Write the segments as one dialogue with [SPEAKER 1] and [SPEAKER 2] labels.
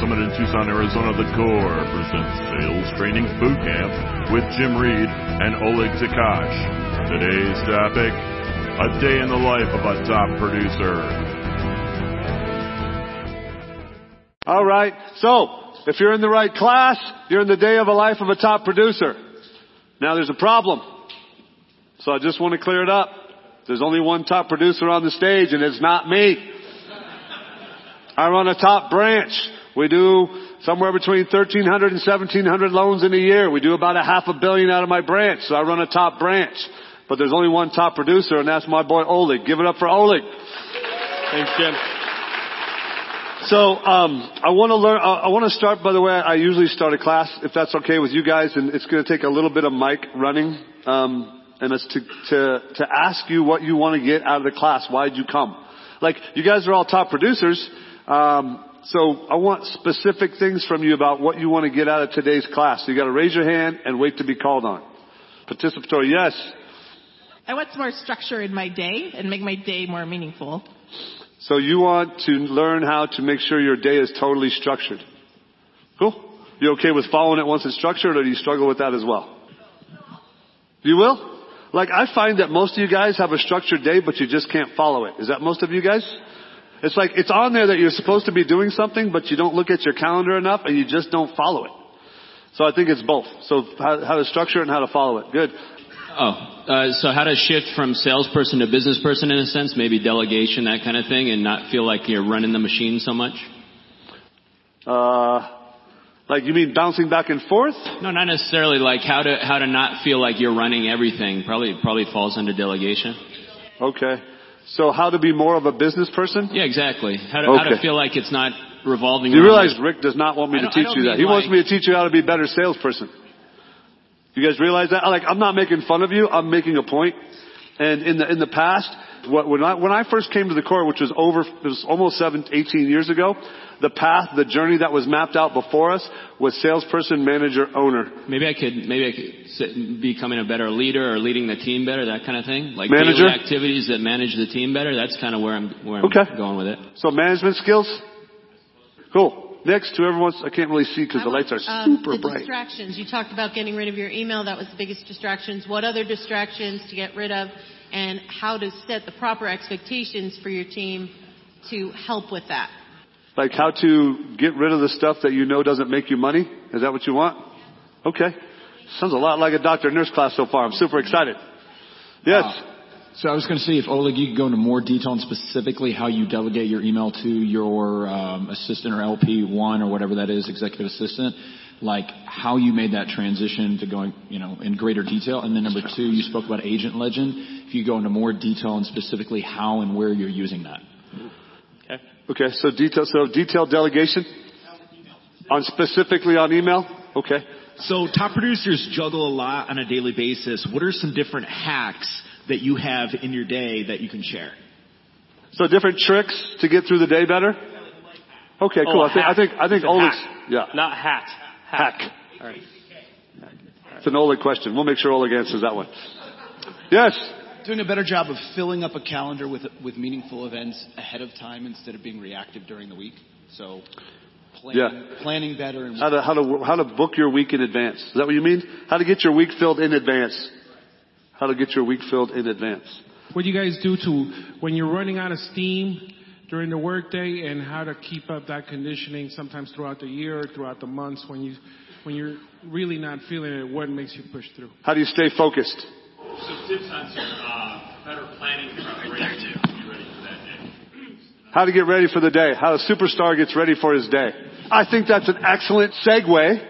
[SPEAKER 1] Summit in Tucson, Arizona, the Core presents Sales Training Boot Camp with Jim Reed and Oleg Takash. Today's topic, a day in the life of a top producer.
[SPEAKER 2] All right. So, if you're in the right class, you're in the day of a life of a top producer. Now there's a problem. So I just want to clear it up. There's only one top producer on the stage and it's not me. I run a top branch. We do somewhere between 1300 and 1700 loans in a year. We do about a half a billion out of my branch. So I run a top branch. But there's only one top producer and that's my boy Oleg. Give it up for Oleg.
[SPEAKER 3] Thanks, Jim.
[SPEAKER 2] So um, I want to learn. I want to start. By the way, I usually start a class if that's okay with you guys, and it's going to take a little bit of mic running, um, and it's to to to ask you what you want to get out of the class. Why did you come? Like you guys are all top producers, um, so I want specific things from you about what you want to get out of today's class. So you got to raise your hand and wait to be called on. Participatory, yes.
[SPEAKER 4] I want some more structure in my day and make my day more meaningful.
[SPEAKER 2] So you want to learn how to make sure your day is totally structured. Cool? You okay with following it once it's structured or do you struggle with that as well? You will? Like I find that most of you guys have a structured day but you just can't follow it. Is that most of you guys? It's like it's on there that you're supposed to be doing something but you don't look at your calendar enough and you just don't follow it. So I think it's both. So how, how to structure it and how to follow it. Good.
[SPEAKER 3] Oh, uh, so how to shift from salesperson to business person in a sense, maybe delegation, that kind of thing, and not feel like you're running the machine so much?
[SPEAKER 2] Uh, like you mean bouncing back and forth?
[SPEAKER 3] No, not necessarily. Like how to how to not feel like you're running everything. Probably probably falls under delegation.
[SPEAKER 2] Okay. So how to be more of a business person?
[SPEAKER 3] Yeah, exactly. How to, how to feel like it's not revolving. Around.
[SPEAKER 2] You
[SPEAKER 3] realize
[SPEAKER 2] Rick does not want me to teach you that.
[SPEAKER 3] mean
[SPEAKER 2] He wants me to teach you how to be a better salesperson. You guys realize that? Like, I'm not making fun of you. I'm making a point. And in the in the past, what, when I when I first came to the core, which was over, it was almost seven, 18 years ago, the path, the journey that was mapped out before us was salesperson, manager, owner.
[SPEAKER 3] Maybe I could maybe I could sit, becoming a better leader or leading the team better, that kind of thing. Like
[SPEAKER 2] Manager?
[SPEAKER 3] activities that manage the team better. That's kind of where I'm where I'm
[SPEAKER 2] Okay.
[SPEAKER 3] going with it.
[SPEAKER 2] So management skills. Cool. Next, to wants, I can't really see because the lights are
[SPEAKER 5] want, um,
[SPEAKER 2] super
[SPEAKER 5] the
[SPEAKER 2] bright.
[SPEAKER 5] distractions. You talked about getting rid of your email. That was the biggest distractions. What other distractions to get rid of, and how to set the proper expectations for your team to help with that.
[SPEAKER 2] Like how to get rid of the stuff that you know doesn't make you money? Is that what you want? Okay. Sounds a lot like a doctor nurse class so far. I'm super excited. Yes.
[SPEAKER 6] So I was going to see if Oleg, you could go into more detail on specifically how you delegate your email to your um, assistant or LP1 or whatever that is, executive assistant, like how you made that transition to going, you know, in greater detail. And then number two, you spoke about Agent Legend. If you go into more detail and specifically how and where you're using that.
[SPEAKER 2] Okay. So detail, so detailed delegation on specifically on email. Okay.
[SPEAKER 7] So top producers juggle a lot on a daily basis. What are some different hacks that you have in your day that you can share?
[SPEAKER 2] So different tricks to get through the day better. Okay. Oh, cool.
[SPEAKER 8] Oh,
[SPEAKER 2] I think, I think, I think
[SPEAKER 8] It's a
[SPEAKER 2] Oleg's, yeah.
[SPEAKER 8] Not hat.
[SPEAKER 2] Hack.
[SPEAKER 8] All right.
[SPEAKER 2] It's an Oleg question. We'll make sure Oleg answers that one. Yes.
[SPEAKER 9] Doing a better job of filling up a calendar with with meaningful events ahead of time instead of being reactive during the week. So planning,
[SPEAKER 2] Yeah.
[SPEAKER 9] planning better and
[SPEAKER 2] How to, how to, how to book your week in advance. Is that what you mean? How to get your week filled in advance. How to get your week filled in advance.
[SPEAKER 10] What do you guys do to when you're running out of steam during the workday, and how to keep up that conditioning sometimes throughout the year, or throughout the months when you when you're really not feeling it? What makes you push through?
[SPEAKER 2] How do you stay focused?
[SPEAKER 11] So tips on some uh, better planning preparation to be ready for that day.
[SPEAKER 2] How to get ready for the day. How a superstar gets ready for his day. I think that's an excellent segue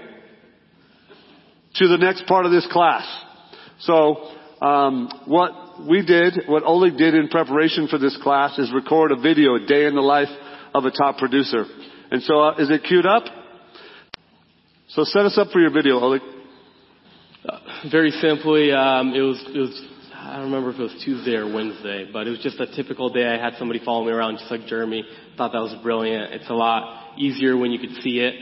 [SPEAKER 2] to the next part of this class. So, um, what we did, what Oleg did in preparation for this class is record a video, a day in the life of a top producer. And so, uh, is it queued up? So set us up for your video, Oleg.
[SPEAKER 8] Very simply, um, it was it was I don't remember if it was Tuesday or Wednesday, but it was just a typical day. I had somebody follow me around just like Jeremy. Thought that was brilliant. It's a lot easier when you could see it.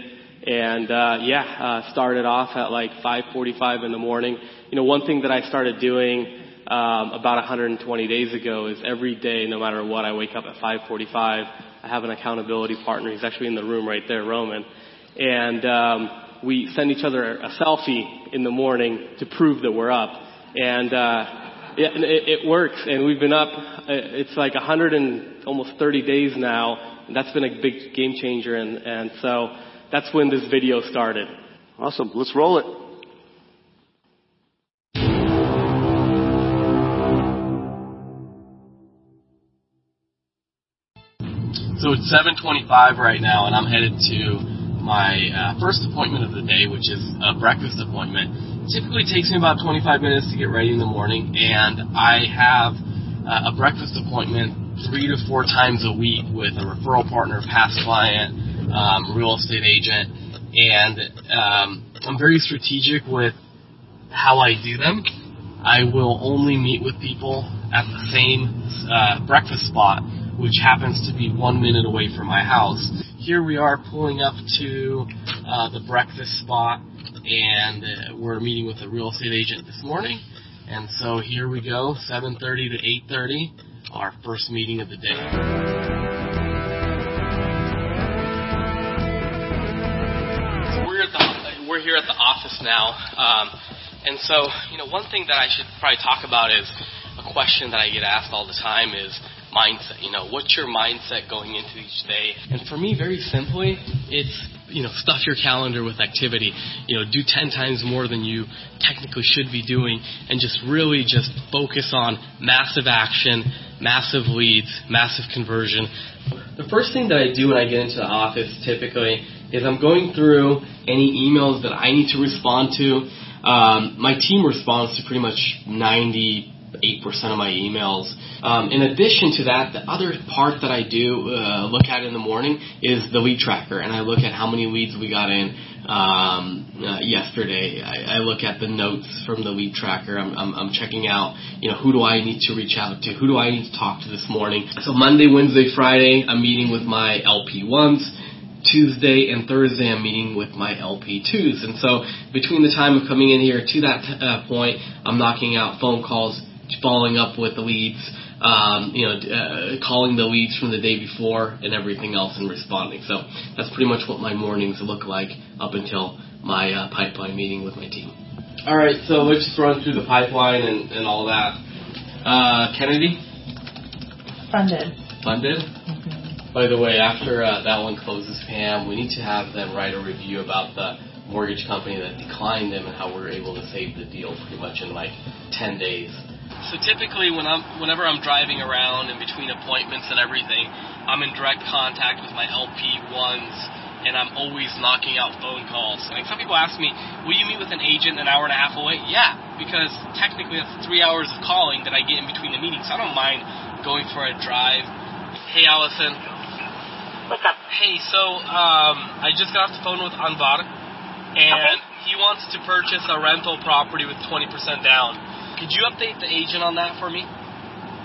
[SPEAKER 8] And uh, yeah, uh, started off at like 5:45 in the morning. You know, one thing that I started doing um, about 120 days ago is every day, no matter what, I wake up at 5:45.
[SPEAKER 12] I have an accountability partner. He's actually in the room right there, Roman. And um, we send each other a selfie in the morning to prove that we're up. And uh, yeah, it, it works. And we've been up. uh, It's like 100 and almost 30 days now. And that's been a big game changer. And, and so that's when this video started.
[SPEAKER 2] Awesome. Let's roll it.
[SPEAKER 8] So it's 7:25 right now, and I'm headed to my uh, first appointment of the day, which is a breakfast appointment. Typically takes me about 25 minutes to get ready in the morning, and I have uh, a breakfast appointment three to four times a week with a referral partner, past client, um, real estate agent, and um, I'm very strategic with how I do them. I will only meet with people at the same uh, breakfast spot, which happens to be one minute away from my house. Here we are pulling up to uh, the breakfast spot, and uh, we're meeting with a real estate agent this morning. And so here we go, 7:30 to 8:30, our first meeting of the day. We're here at the office now, um, and so you know one thing that I should probably talk about is a question that I get asked all the time is mindset. You know, what's your mindset going into each day? And for me, very simply, it's you know stuff your calendar with activity. You know, do ten times more than you technically should be doing, and just really just focus on massive action, massive leads, massive conversion. The first thing that I do when I get into the office typically is I'm going through any emails that I need to respond to. Um, my team responds to pretty much 98% of my emails. Um, in addition to that, the other part that I do uh, look at in the morning is the lead tracker, and I look at how many leads we got in um, uh, yesterday. I, I look at the notes from the lead tracker. I'm, I'm, I'm checking out, you know, who do I need to reach out to? Who do I need to talk to this morning? So Monday, Wednesday, Friday, I'm meeting with my LP1s. Tuesday and Thursday I'm meeting with my LP2s. And so between the time of coming in here to that uh, point, I'm knocking out phone calls, following up with the leads, um, you know, uh, calling the leads from the day before and everything else and responding. So that's pretty much what my mornings look like up until my uh, pipeline meeting with my team. All right, so let's just run through the pipeline and, and all that. Uh, Kennedy?
[SPEAKER 13] Funded.
[SPEAKER 8] Funded? By the way, after uh, that one closes, Pam, we need to have them write a review about the mortgage company that declined them and how we were able to save the deal pretty much in like 10 days. So typically, when I'm, whenever I'm driving around in between appointments and everything, I'm in direct contact with my LP1s, and I'm always knocking out phone calls. Like some people ask me, "Will you meet with an agent an hour and a half away?" Yeah, because technically that's three hours of calling that I get in between the meetings. So I don't mind going for a drive. Hey, Allison.
[SPEAKER 14] What's up?
[SPEAKER 8] Hey, so um, I just got off the phone with Anvar, and he wants to purchase a rental property with 20% down. Could you update the agent on that for me?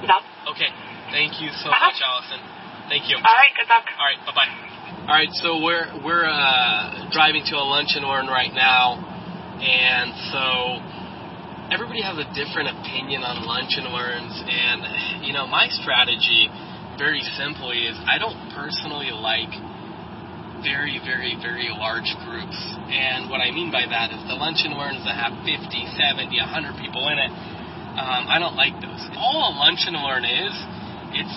[SPEAKER 14] No.
[SPEAKER 8] Okay. Thank you so
[SPEAKER 14] Uh-huh.
[SPEAKER 8] much, Allison. Thank you.
[SPEAKER 14] All right, good luck.
[SPEAKER 8] All right. Bye bye. All right. So we're we're uh, driving to a lunch and learn right now, and so everybody has a different opinion on lunch and learns, and you know my strategy, very simply, is I don't personally like very, very, very large groups. And what I mean by that is the lunch and learns that have 50, 70, 100 people in it. Um, I don't like those. All a lunch and learn is, it's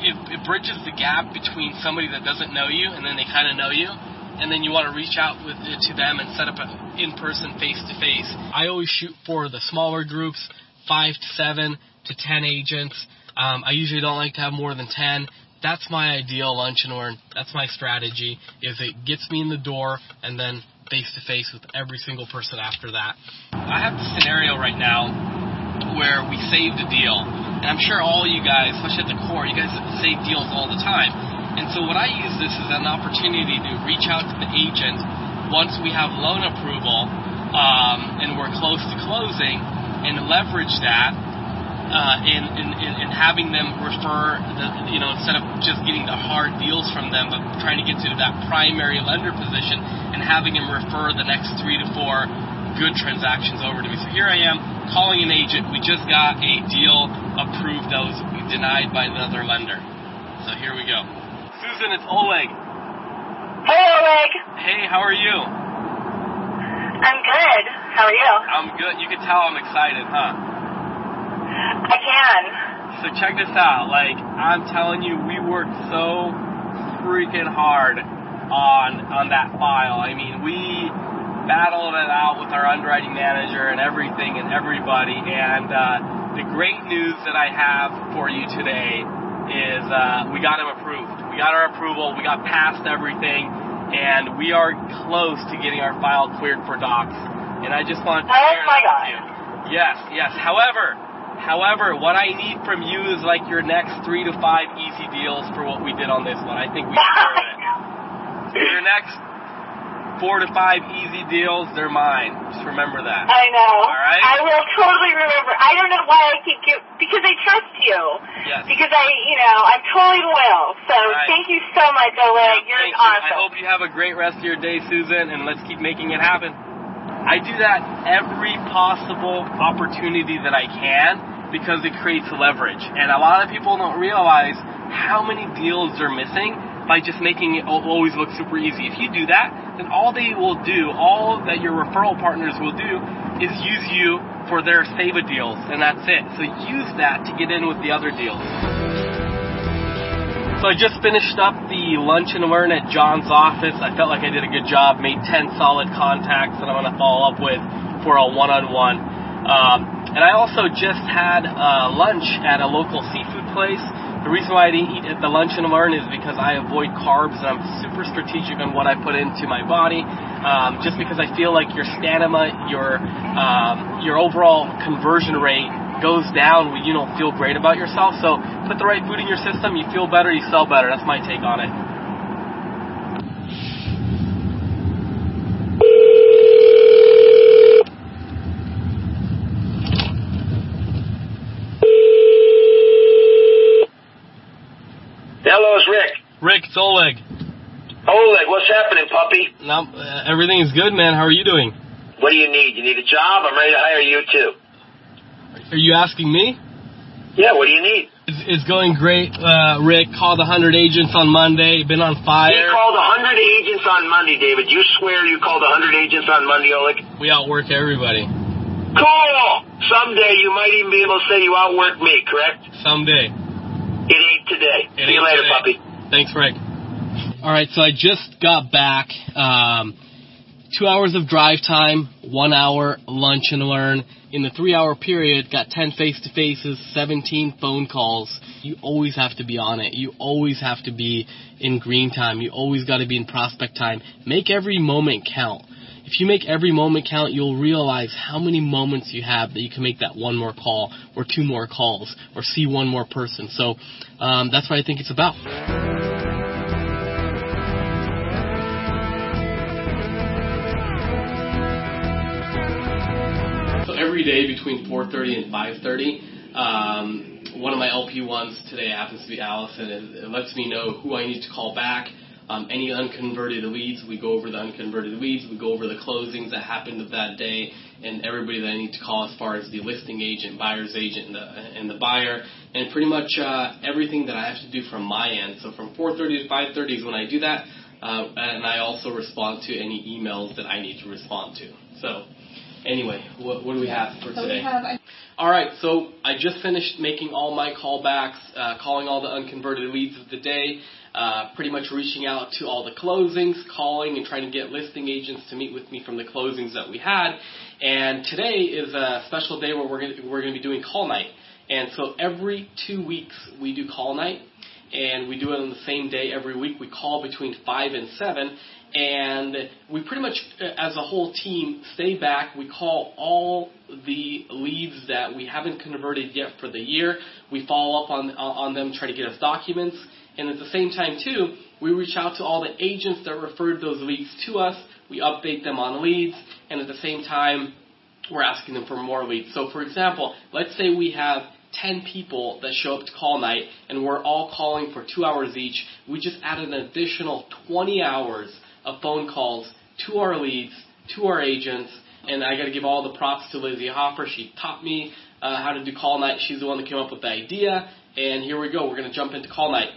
[SPEAKER 8] it, it bridges the gap between somebody that doesn't know you and then they kind of know you, and then you want to reach out with to them and set up an in-person, face-to-face. I always shoot for the smaller groups, five to seven to ten agents. Um, I usually don't like to have more than ten that's my ideal lunch and learn. That's my strategy. Is it gets me in the door and then face to face with every single person after that. I have the scenario right now where we saved a deal, and I'm sure all you guys, especially at the core, you guys save deals all the time. And so what I use this as an opportunity to reach out to the agent once we have loan approval um, and we're close to closing, and leverage that uh, in, in, in, in having them refer, the, you know, instead of just getting the hard deals from them, but trying to get to that primary lender position and having them refer the next three to four good transactions over to me. So here I am calling an agent. We just got a deal approved that was denied by another lender. So here we go. Susan, it's Oleg.
[SPEAKER 14] Hey, Oleg.
[SPEAKER 8] Hey, how are you?
[SPEAKER 14] I'm good. How are you?
[SPEAKER 8] I'm good. You can tell I'm excited, huh?
[SPEAKER 14] I can.
[SPEAKER 8] So check this out. Like, I'm telling you, we worked so freaking hard on on that file. I mean, we battled it out with our underwriting manager and everything and everybody. And uh, the great news that I have for you today is uh, we got him approved. We got our approval. We got past everything, and we are close to getting our file cleared for docs. And I just want to
[SPEAKER 14] Oh
[SPEAKER 8] share
[SPEAKER 14] my God.
[SPEAKER 8] with you. Yes, yes. However, however, what I need from you is like your next three to five easy deals for what we did on this one. I think we deserve it. Your next four to five easy deals, they're mine. Just remember that.
[SPEAKER 14] I know.
[SPEAKER 8] All right.
[SPEAKER 14] I will totally remember. I don't know why I keep you because I trust you.
[SPEAKER 8] Yes.
[SPEAKER 14] Because I, you know, I'm totally loyal. So
[SPEAKER 8] Right.
[SPEAKER 14] thank you so much, Oleg. You're
[SPEAKER 8] Thank you. I hope you have a great rest of your day, Susan, and let's keep making it happen. I do that every possible opportunity that I can because it creates leverage. And a lot of people don't realize how many deals they're missing by just making it always look super easy. If you do that, then all they will do, all that your referral partners will do, is use you for their save a deals, and that's it. So use that to get in with the other deals. So I just finished up the lunch and learn at John's office. I felt like I did a good job, made 10 solid contacts that I'm going to follow up with for a one-on-one. Um, and I also just had uh, lunch at a local seafood place. The reason why I didn't eat at the lunch and learn is because I avoid carbs and I'm super strategic on what I put into my body. Um, just because I feel like your stamina, your um, your overall conversion rate goes down when you don't feel great about yourself. So put the right food in your system, you feel better, you sell better. That's my take on it.
[SPEAKER 15] Hello, it's Rick.
[SPEAKER 8] Rick, it's Oleg.
[SPEAKER 15] Oleg, what's happening, puppy?
[SPEAKER 8] No, uh, everything is good, man. How are you doing?
[SPEAKER 15] What do you need? You need a job? I'm ready to hire you too.
[SPEAKER 8] Are you asking me?
[SPEAKER 15] Yeah, what do you need?
[SPEAKER 8] It's, it's going great, uh, Rick. Called 100 agents on Monday. Been on
[SPEAKER 15] You
[SPEAKER 8] fire.
[SPEAKER 15] called a 100 agents on Monday, David. You swear you called a 100 agents on Monday, Oleg?
[SPEAKER 8] We outwork everybody.
[SPEAKER 15] Cool! Someday you might even be able to say you outwork me, correct?
[SPEAKER 8] Someday.
[SPEAKER 15] It ain't today.
[SPEAKER 8] It
[SPEAKER 15] See you later,
[SPEAKER 8] today.
[SPEAKER 15] puppy.
[SPEAKER 8] Thanks, Rick. All right, so I just got back. Um, two hours of drive time, one hour lunch and learn. In the three hour period, got 10 face to faces, 17 phone calls. You always have to be on it. You always have to be in green time. You always got to be in prospect time. Make every moment count. If you make every moment count, you'll realize how many moments you have that you can make that one more call, or two more calls, or see one more person. So um, that's what I think it's about. Every day between 4:30 and 5:30, um, one of my LP ones today happens to be Allison. and it lets me know who I need to call back. Um, any unconverted leads, we go over the unconverted leads. We go over the closings that happened that day, and everybody that I need to call as far as the listing agent, buyer's agent, and the, and the buyer, and pretty much uh, everything that I have to do from my end. So from 4:30 to 5:30 is when I do that, uh, and I also respond to any emails that I need to respond to. So. Anyway, what, what do we have for
[SPEAKER 16] So
[SPEAKER 8] today?
[SPEAKER 16] have
[SPEAKER 8] All right, so I just finished making all my callbacks, uh, calling all the unconverted leads of the day, uh, pretty much reaching out to all the closings, calling and trying to get listing agents to meet with me from the closings that we had. And today is a special day where we're gonna, we're going to be doing call night. And so every two weeks we do call night, and we do it on the same day every week. We call between five and seven, and we pretty much, uh, as a whole team, stay back. We call all the leads that we haven't converted yet for the year. We follow up on on them, try to get us documents, and at the same time too, we reach out to all the agents that referred those leads to us. We update them on leads, and at the same time, we're asking them for more leads. So, for example, let's say we have 10 people that show up to call night and we're all calling for two hours each. We just added an additional 20 hours of phone calls to our leads, to our agents, and I got to give all the props to Lizzie Hoffer. She taught me uh, how to do call night. She's the one that came up with the idea, and here we go. We're going to jump into call night.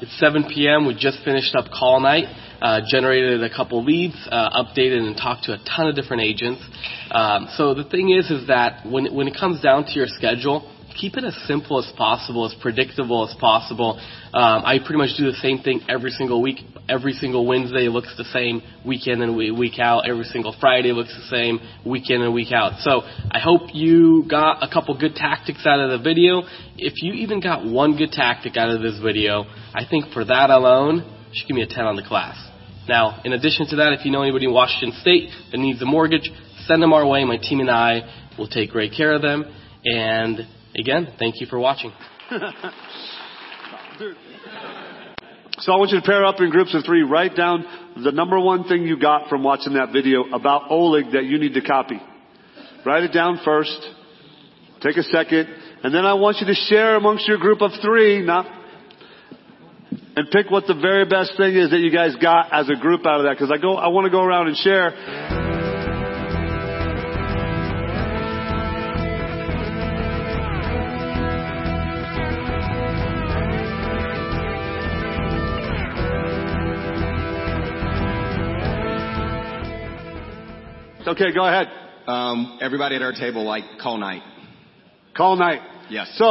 [SPEAKER 17] It's 7 p.m. We just finished up call night, uh, generated a couple leads, uh, updated and talked to a ton of different agents. Um, so the thing is, is that when when it comes down to your schedule, keep it as simple as possible, as predictable as possible. Um, I pretty much do the same thing every single week. Every single Wednesday looks the same, week in and week out. Every single Friday looks the same, week in and week out. So I hope you got a couple good tactics out of the video. If you even got one good tactic out of this video, I think for that alone, you should give me a 10 on the class. Now, in addition to that, if you know anybody in Washington State that needs a mortgage, send them our way. My team and I will take great care of them. And again, thank you for watching.
[SPEAKER 2] So I want you to pair up in groups of three. Write down the number one thing you got from watching that video about Oleg that you need to copy. Write it down first. Take a second. And then I want you to share amongst your group of three, not, and pick what the very best thing is that you guys got as a group out of that. Cause I go, I want to go around and share. Okay, go ahead.
[SPEAKER 18] Um, everybody at our table like call night.
[SPEAKER 2] Call night.
[SPEAKER 18] Yes.
[SPEAKER 2] So,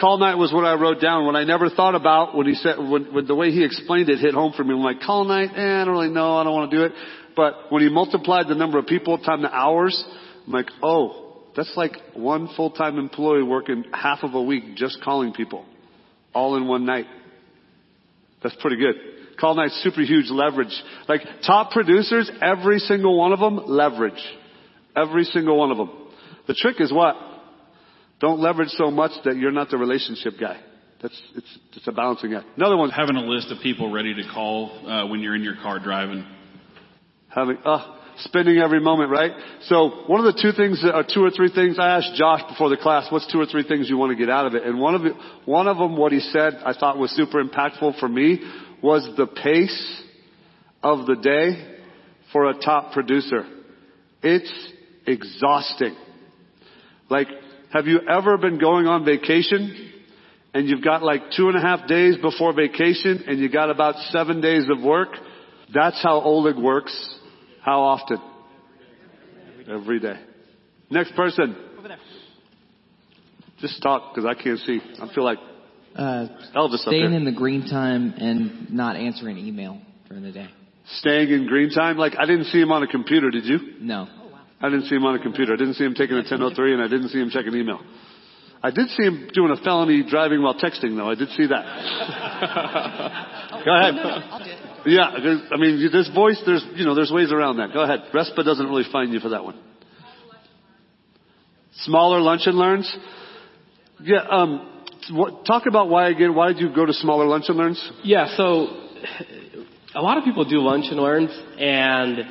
[SPEAKER 2] call night was what I wrote down. What I never thought about when he said, when, when the way he explained it hit home for me. I'm like, call night? Eh, I don't really know. I don't want to do it. But when he multiplied the number of people times the hours, I'm like, oh, that's like one full-time employee working half of a week just calling people. All in one night. That's pretty good. Call night super huge leverage. Like top producers, every single one of them leverage. Every single one of them. The trick is what? Don't leverage so much that you're not the relationship guy. That's it's it's a balancing act. Another one.
[SPEAKER 11] Having a list of people ready to call uh, when you're in your car driving.
[SPEAKER 2] Having uh spending every moment, right? So one of the two things, uh, two or three things I asked Josh before the class, what's two or three things you want to get out of it? And one of it, one of them, what he said, I thought was super impactful for me, was the pace of the day for a top producer. It's exhausting. Like, have you ever been going on vacation and you've got like two and a half days before vacation and you got about seven days of work? That's how Oleg works. How often? Every day. Next person.
[SPEAKER 4] Over there.
[SPEAKER 2] Just talk because I can't see. I feel like
[SPEAKER 19] Uh,
[SPEAKER 2] Elvis
[SPEAKER 19] staying in the green time and not answering email during the day.
[SPEAKER 2] Staying in green time. Like I didn't see him on a computer. Did you?
[SPEAKER 19] No. Oh, wow.
[SPEAKER 2] I didn't see him on a computer. I didn't see him taking a 1003 and I didn't see him checking email. I did see him doing a felony driving while texting though. I did see that. Go ahead. Yeah, I mean, this voice, there's, you know, there's ways around that. Go ahead. RESPA doesn't really find you for that one. Smaller lunch and learns? Yeah, um, what, talk about why again, why did you go to smaller lunch and learns?
[SPEAKER 8] Yeah, so a lot of people do lunch and learns and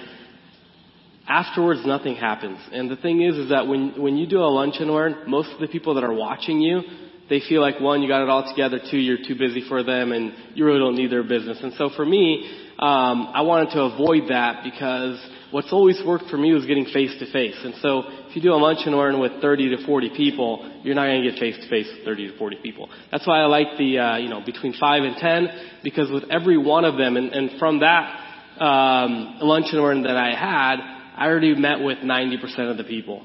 [SPEAKER 8] afterwards nothing happens. And the thing is is that when when you do a lunch and learn, most of the people that are watching you, they feel like one, you got it all together, two, you're too busy for them and you really don't need their business. And so for me, um, I wanted to avoid that because what's always worked for me was getting face to face. And so if you do a lunch and learn with 30 to 40 people, you're not going to get face to face with 30 to 40 people. That's why I like the, uh, you know, between 5 and 10 because with every one of them and, and from that, um, lunch and learn that I had, I already met with 90% of the people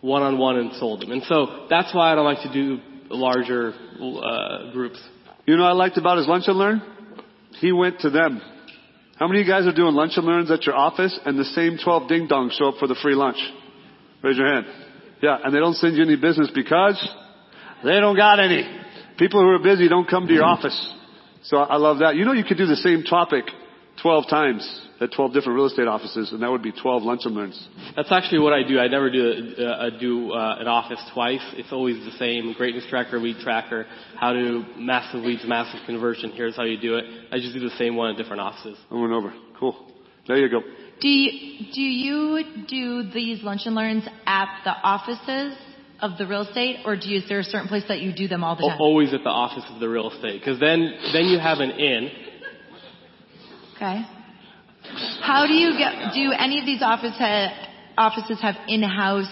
[SPEAKER 8] one on one and sold them. And so that's why I don't like to do larger, uh, groups.
[SPEAKER 2] You know I liked about his lunch and learn? He went to them. How many of you guys are doing lunch and learns at your office and the same 12 ding dongs show up for the free lunch? Raise your hand. Yeah, and they don't send you any business because they don't got any. People who are busy don't come to your office. So I love that. You know you could do the same topic 12 times at 12 different real estate offices and that would be 12 lunch and learns.
[SPEAKER 8] That's actually what I do. I never do a, a, do uh, an office twice. It's always the same. Greatness tracker, lead tracker, how to massive leads, massive conversion. Here's how you do it. I just do the same one at different offices.
[SPEAKER 2] Over and over. Cool. There you go.
[SPEAKER 20] Do you, do you do these lunch and learns at the offices of the real estate, or do you, is there a certain place that you do them all the
[SPEAKER 8] Al-
[SPEAKER 20] time?
[SPEAKER 8] Always at the office of the real estate, because then then you have an in.
[SPEAKER 20] Okay. How do you get? Do any of these office ha- offices have in-house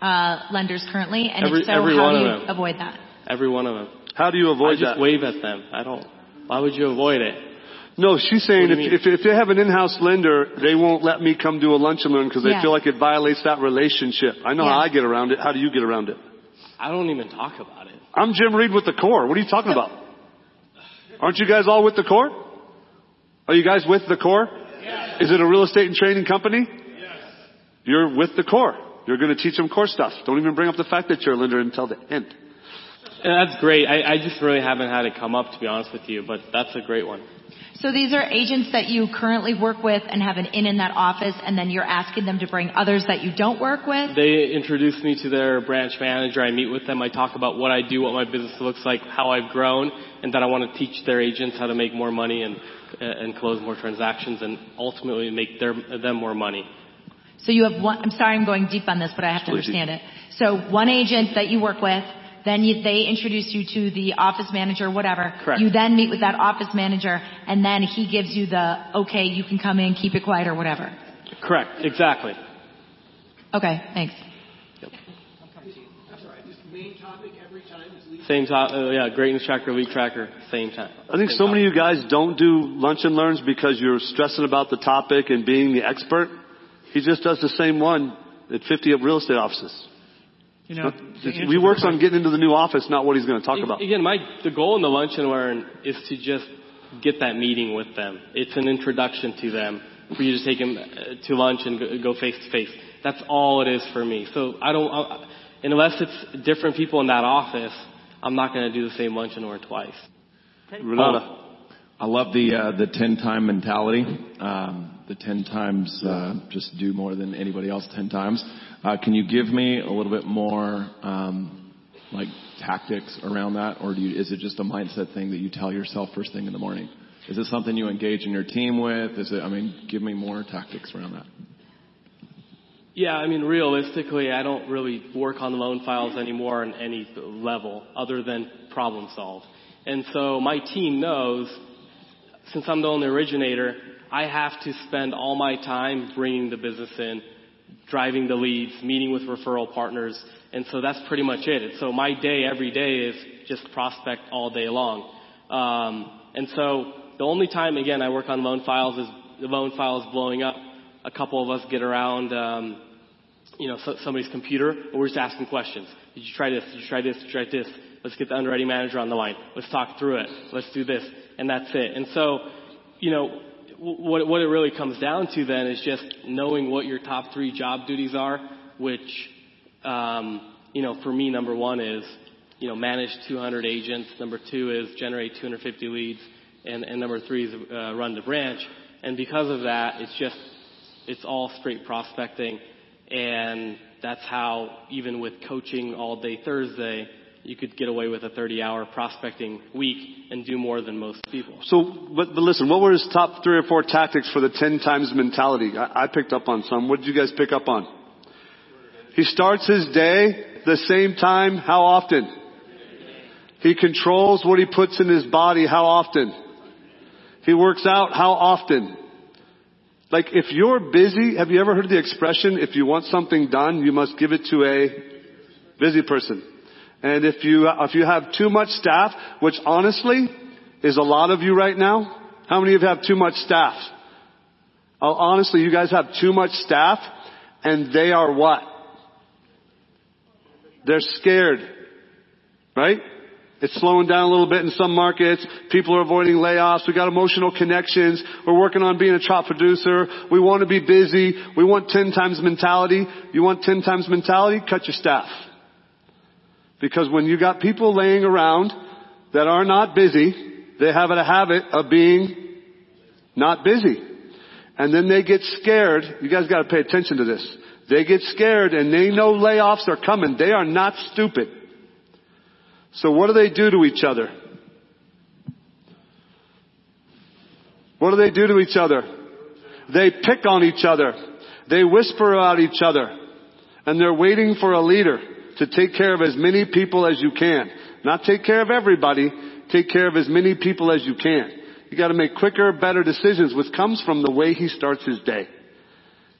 [SPEAKER 20] uh, lenders currently? And
[SPEAKER 8] Every-
[SPEAKER 20] if so,
[SPEAKER 8] every
[SPEAKER 20] how
[SPEAKER 8] one
[SPEAKER 20] do you
[SPEAKER 8] them.
[SPEAKER 20] avoid that?
[SPEAKER 8] Every one of them.
[SPEAKER 2] How do you avoid
[SPEAKER 8] I just
[SPEAKER 2] that?
[SPEAKER 8] wave at them. I don't. Why would you avoid it?
[SPEAKER 2] No, she's saying if,
[SPEAKER 8] do you mean?
[SPEAKER 2] if, if they have an in-house lender, they won't let me come do a lunch and learn because they
[SPEAKER 8] Yeah.
[SPEAKER 2] feel like it violates that relationship. I know how I get around it. How do you get around it?
[SPEAKER 8] I don't even talk about it.
[SPEAKER 2] I'm Jim Reed with the core. What are you talking about? Aren't you guys all with the core? Are you guys with the core? Is it a real estate and training company? Yes. You're with the core. You're going to teach them core stuff. Don't even bring up the fact that you're a lender until the end.
[SPEAKER 8] And that's great. I, I just really haven't had it come up to be honest with you, but that's a great one.
[SPEAKER 20] So these are agents that you currently work with and have an in in that office, and then you're asking them to bring others that you don't work with.
[SPEAKER 8] They introduce me to their branch manager. I meet with them. I talk about what I do, what my business looks like, how I've grown, and that I want to teach their agents how to make more money and and close more transactions and ultimately make their them more money.
[SPEAKER 20] So you have one. I'm sorry, I'm going deep on this, but I have to understand it. So one agent that you work with, then you, they introduce you to the office manager, whatever.
[SPEAKER 8] Correct.
[SPEAKER 20] You then meet with that office manager, and then he gives you the okay, you can come in, keep it quiet, or whatever.
[SPEAKER 8] Correct. Exactly.
[SPEAKER 20] Okay, thanks.
[SPEAKER 8] Same time. Uh, yeah. Greatness tracker, lead tracker, same time.
[SPEAKER 2] I think
[SPEAKER 8] Same
[SPEAKER 2] so many of you guys don't do lunch and learns because you're stressing about the topic and being the expert. He just does the same one at 50 real estate offices.
[SPEAKER 21] You know,
[SPEAKER 2] It's- we works on getting into the new office, not what he's going to talk about.
[SPEAKER 8] Again, my the goal in the lunch and learn is to just get that meeting with them. It's an introduction to them for you to take them uh, to lunch and go- go face to face. That's all it is for me. So I don't, I, unless it's different people in that office, I'm not going to do the same lunch and learn twice.
[SPEAKER 2] Renata.
[SPEAKER 22] I love the uh, the ten time mentality. Um, the ten times uh, just do more than anybody else ten times. Uh, can you give me a little bit more um, like tactics around that, or do you, is it just a mindset thing that you tell yourself first thing in the morning? Is it something you engage in your team with? Is it? I mean, give me more tactics around that.
[SPEAKER 8] Yeah, I mean, realistically, I don't really work on loan files anymore on any level other than problem solve. And so my team knows, since I'm the only originator, I have to spend all my time bringing the business in, driving the leads, meeting with referral partners. And so that's pretty much it. And so my day every day is just prospect all day long. Um, and so the only time, again, I work on loan files is the loan file is blowing up. A couple of us get around, um, you know, so, somebody's computer, and we're just asking questions. Did you try this? Did you try this? Did you try this? Let's get the underwriting manager on the line. Let's talk through it. Let's do this. And that's it. And so, you know, what, what it really comes down to then is just knowing what your top three job duties are, which, um, you know, for me, number one is, you know, manage 200 agents. Number two is generate 250 leads. And, and number three is uh, run the branch. And because of that, it's just, it's all straight prospecting. And that's how, even with coaching all day Thursday, you could get away with a 30 hour prospecting week and do more than most people.
[SPEAKER 2] So, but, but listen, what were his top three or four tactics for the 10 times mentality? I, I picked up on some. What did you guys pick up on? He starts his day the same time. How often? He controls what he puts in his body. How often? He works out. How often? Like if you're busy, have you ever heard the expression, if you want something done, you must give it to a busy person. And if you, if you have too much staff, which honestly is a lot of you right now, how many of you have too much staff? Oh, honestly, you guys have too much staff and they are what? They're scared. Right? It's slowing down a little bit in some markets. People are avoiding layoffs. We got emotional connections. We're working on being a top producer. We want to be busy. We want 10 times mentality. You want 10 times mentality? Cut your staff. Because when you got people laying around that are not busy, they have a habit of being not busy. And then they get scared. You guys gotta pay attention to this. They get scared and they know layoffs are coming. They are not stupid. So what do they do to each other? What do they do to each other? They pick on each other. They whisper about each other. And they're waiting for a leader to take care of as many people as you can. Not take care of everybody, take care of as many people as you can. You gotta make quicker, better decisions, which comes from the way he starts his day.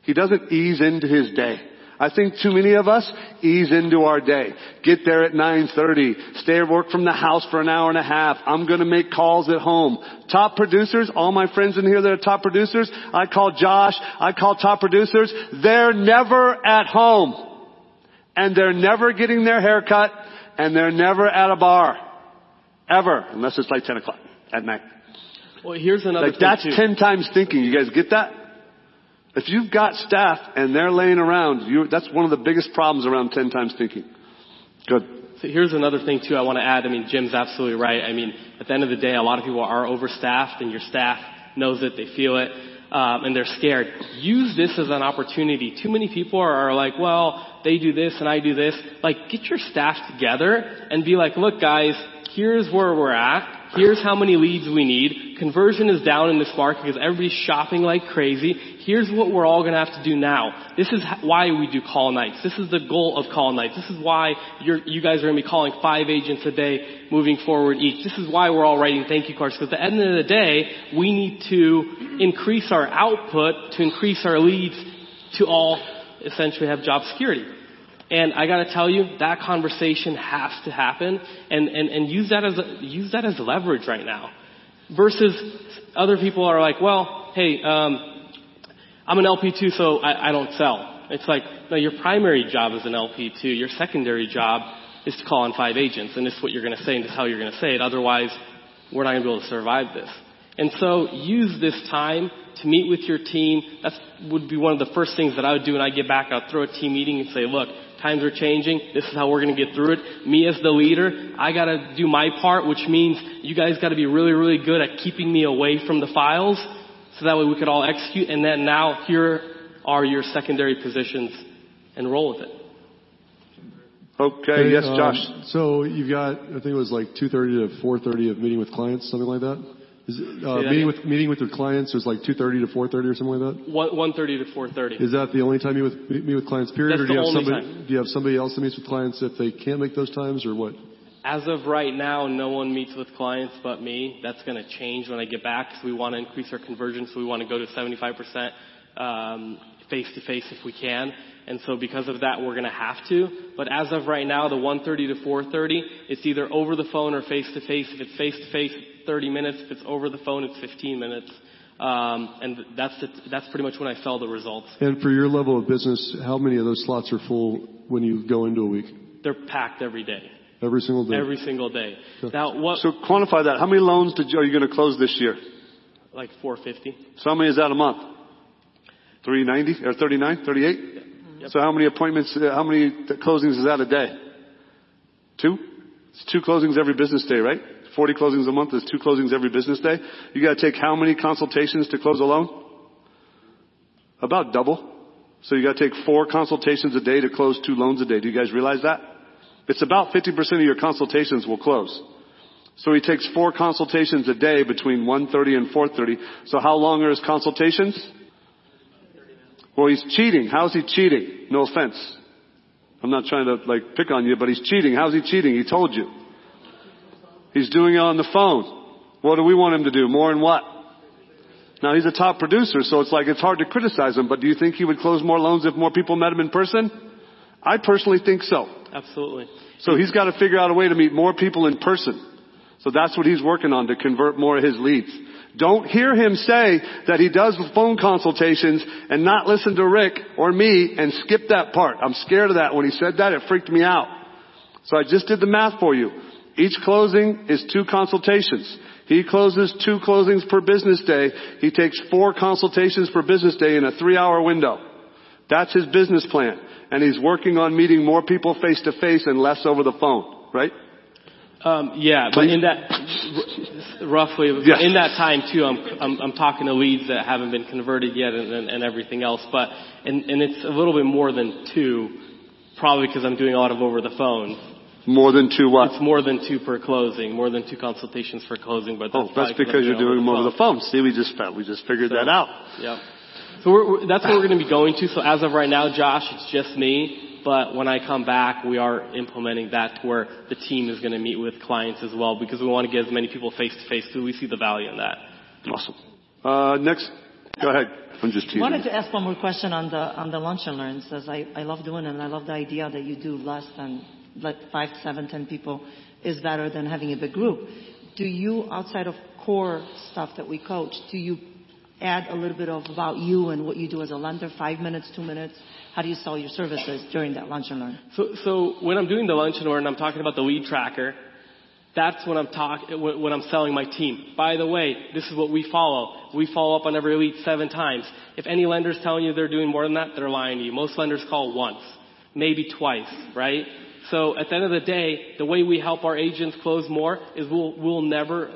[SPEAKER 2] He doesn't ease into his day. I think too many of us ease into our day. Get there at 9.30. Stay at work from the house for an hour and a half. I'm gonna make calls at home. Top producers, all my friends in here that are top producers, I call Josh, I call top producers, they're never at home. And they're never getting their hair cut, and they're never at a bar. Ever. Unless it's like 10 o'clock at night.
[SPEAKER 8] Well, here's another
[SPEAKER 2] Like
[SPEAKER 8] thing
[SPEAKER 2] that's
[SPEAKER 8] too.
[SPEAKER 2] 10 times thinking. You guys get that? If you've got staff and they're laying around, you, that's one of the biggest problems around 10 times thinking. Good.
[SPEAKER 8] So here's another thing too I want to add. I mean, Jim's absolutely right. I mean, at the end of the day, a lot of people are overstaffed and your staff knows it, they feel it, um, and they're scared. Use this as an opportunity. Too many people are, are like, well, they do this and I do this. Like, get your staff together and be like, look guys, here's where we're at. Here's how many leads we need. Conversion is down in this market because everybody's shopping like crazy. Here's what we're all going to have to do now. This is why we do call nights. This is the goal of call nights. This is why you guys are going to be calling five agents a day moving forward each. This is why we're all writing thank you cards because at the end of the day, we need to increase our output to increase our leads to all essentially have job security. And I gotta tell you, that conversation has to happen and, and, and use that as a, use that as leverage right now. Versus other people are like, well, hey, um, I'm an LP too, so I, I don't sell. It's like, no, your primary job is an LP too. Your secondary job is to call on five agents, and this is what you're gonna say, and this is how you're gonna say it. Otherwise, we're not gonna be able to survive this. And so use this time to meet with your team. That would be one of the first things that I would do when I get back. I'd throw a team meeting and say, look, times are changing. This is how we're going to get through it. Me as the leader, I got to do my part, which means you guys got to be really, really good at keeping me away from the files so that way we could all execute. And then now here are your secondary positions and roll with it.
[SPEAKER 2] Okay, yes,
[SPEAKER 21] um,
[SPEAKER 2] Josh.
[SPEAKER 21] So you've got, I think it was like 2:30 to 4:30 of meeting with clients, something like that. Is it, uh,
[SPEAKER 8] that
[SPEAKER 21] meeting
[SPEAKER 8] again?
[SPEAKER 21] with meeting with your clients is like 2:30 to 4:30 or something like that.
[SPEAKER 8] One, 130 to 430.
[SPEAKER 21] Is that the only time you with, meet with clients? Period,
[SPEAKER 8] That's
[SPEAKER 21] or do you
[SPEAKER 8] the
[SPEAKER 21] have
[SPEAKER 8] only
[SPEAKER 21] somebody?
[SPEAKER 8] time.
[SPEAKER 21] Do you have somebody else that meets with clients if they can't make those times, or what?
[SPEAKER 8] As of right now, no one meets with clients but me. That's going to change when I get back because we want to increase our conversion, so we want to go to 75% um, face-to-face if we can. And so because of that, we're going to have to. But as of right now, the 1:30 to 4:30, it's either over the phone or face-to-face. If it's face-to-face, 30 minutes. If it's over the phone, it's 15 minutes. Um, and that's the, that's pretty much when I sell the results.
[SPEAKER 21] And for your level of business, how many of those slots are full when you go into a week?
[SPEAKER 8] They're packed every day,
[SPEAKER 21] Every single day.
[SPEAKER 8] every single day. Now, what?
[SPEAKER 2] So quantify that. How many loans did you, are you going to close this year?
[SPEAKER 8] like 450.
[SPEAKER 2] So how many is that a month? 390 or 39, 38? So how many appointments, uh, how many closings is that a day? Two? It's two closings every business day, right? 40 closings a month is two closings every business day. You gotta take how many consultations to close a loan? About double. So you gotta take four consultations a day to close two loans a day. Do you guys realize that? It's about 50% of your consultations will close. So he takes four consultations a day between 1.30 and 4.30. So how long are his consultations? Well, he's cheating. How's he cheating? No offense. I'm not trying to like pick on you, but he's cheating. How's he cheating? He told you. He's doing it on the phone. What do we want him to do? More and what? Now he's a top producer, so it's like it's hard to criticize him, but do you think he would close more loans if more people met him in person? I personally think so.
[SPEAKER 8] Absolutely.
[SPEAKER 2] So he's got to figure out a way to meet more people in person. So that's what he's working on to convert more of his leads. Don't hear him say that he does phone consultations and not listen to Rick or me and skip that part. I'm scared of that. When he said that, it freaked me out. So I just did the math for you. Each closing is two consultations. He closes two closings per business day. He takes four consultations per business day in a three hour window. That's his business plan. And he's working on meeting more people face to face and less over the phone, right?
[SPEAKER 8] Um, yeah, but in that r- roughly
[SPEAKER 2] Yeah.
[SPEAKER 8] in that time too, I'm, I'm I'm talking to leads that haven't been converted yet and, and, and everything else. But and and it's a little bit more than two, probably because I'm doing a lot of over the phone.
[SPEAKER 2] More than two what?
[SPEAKER 8] It's more than two per closing, more than two consultations per closing. But
[SPEAKER 2] Oh,
[SPEAKER 8] that's,
[SPEAKER 2] that's because you're doing them over
[SPEAKER 8] the
[SPEAKER 2] phone. See, we just we just figured that out.
[SPEAKER 8] Yep. So we're, we're, that's what we're going to be going to. So as of right now, Josh, it's just me. But when I come back, we are implementing that to where the team is going to meet with clients as well because we want to get as many people face to face because we see the value in that.
[SPEAKER 2] Awesome. Uh, next Go ahead. I'm just teasing.
[SPEAKER 23] wanted to ask one more question on the on the lunch and learns, as I, I love doing it, and I love the idea that you do less than like five, seven, ten people is better than having a big group. Do you, outside of core stuff that we coach, do you add a little bit of about you and what you do as a lender? Five minutes, two minutes? How do you sell your services during that lunch and learn?
[SPEAKER 8] So, so when I'm doing the lunch and learn, I'm talking about the lead tracker. That's when I'm talk, when I'm selling my team. By the way, this is what we follow. We follow up on every lead seven times. If any lender's telling you they're doing more than that, they're lying to you. Most lenders call once, maybe twice, right? So at the end of the day, the way we help our agents close more is we'll, we'll never,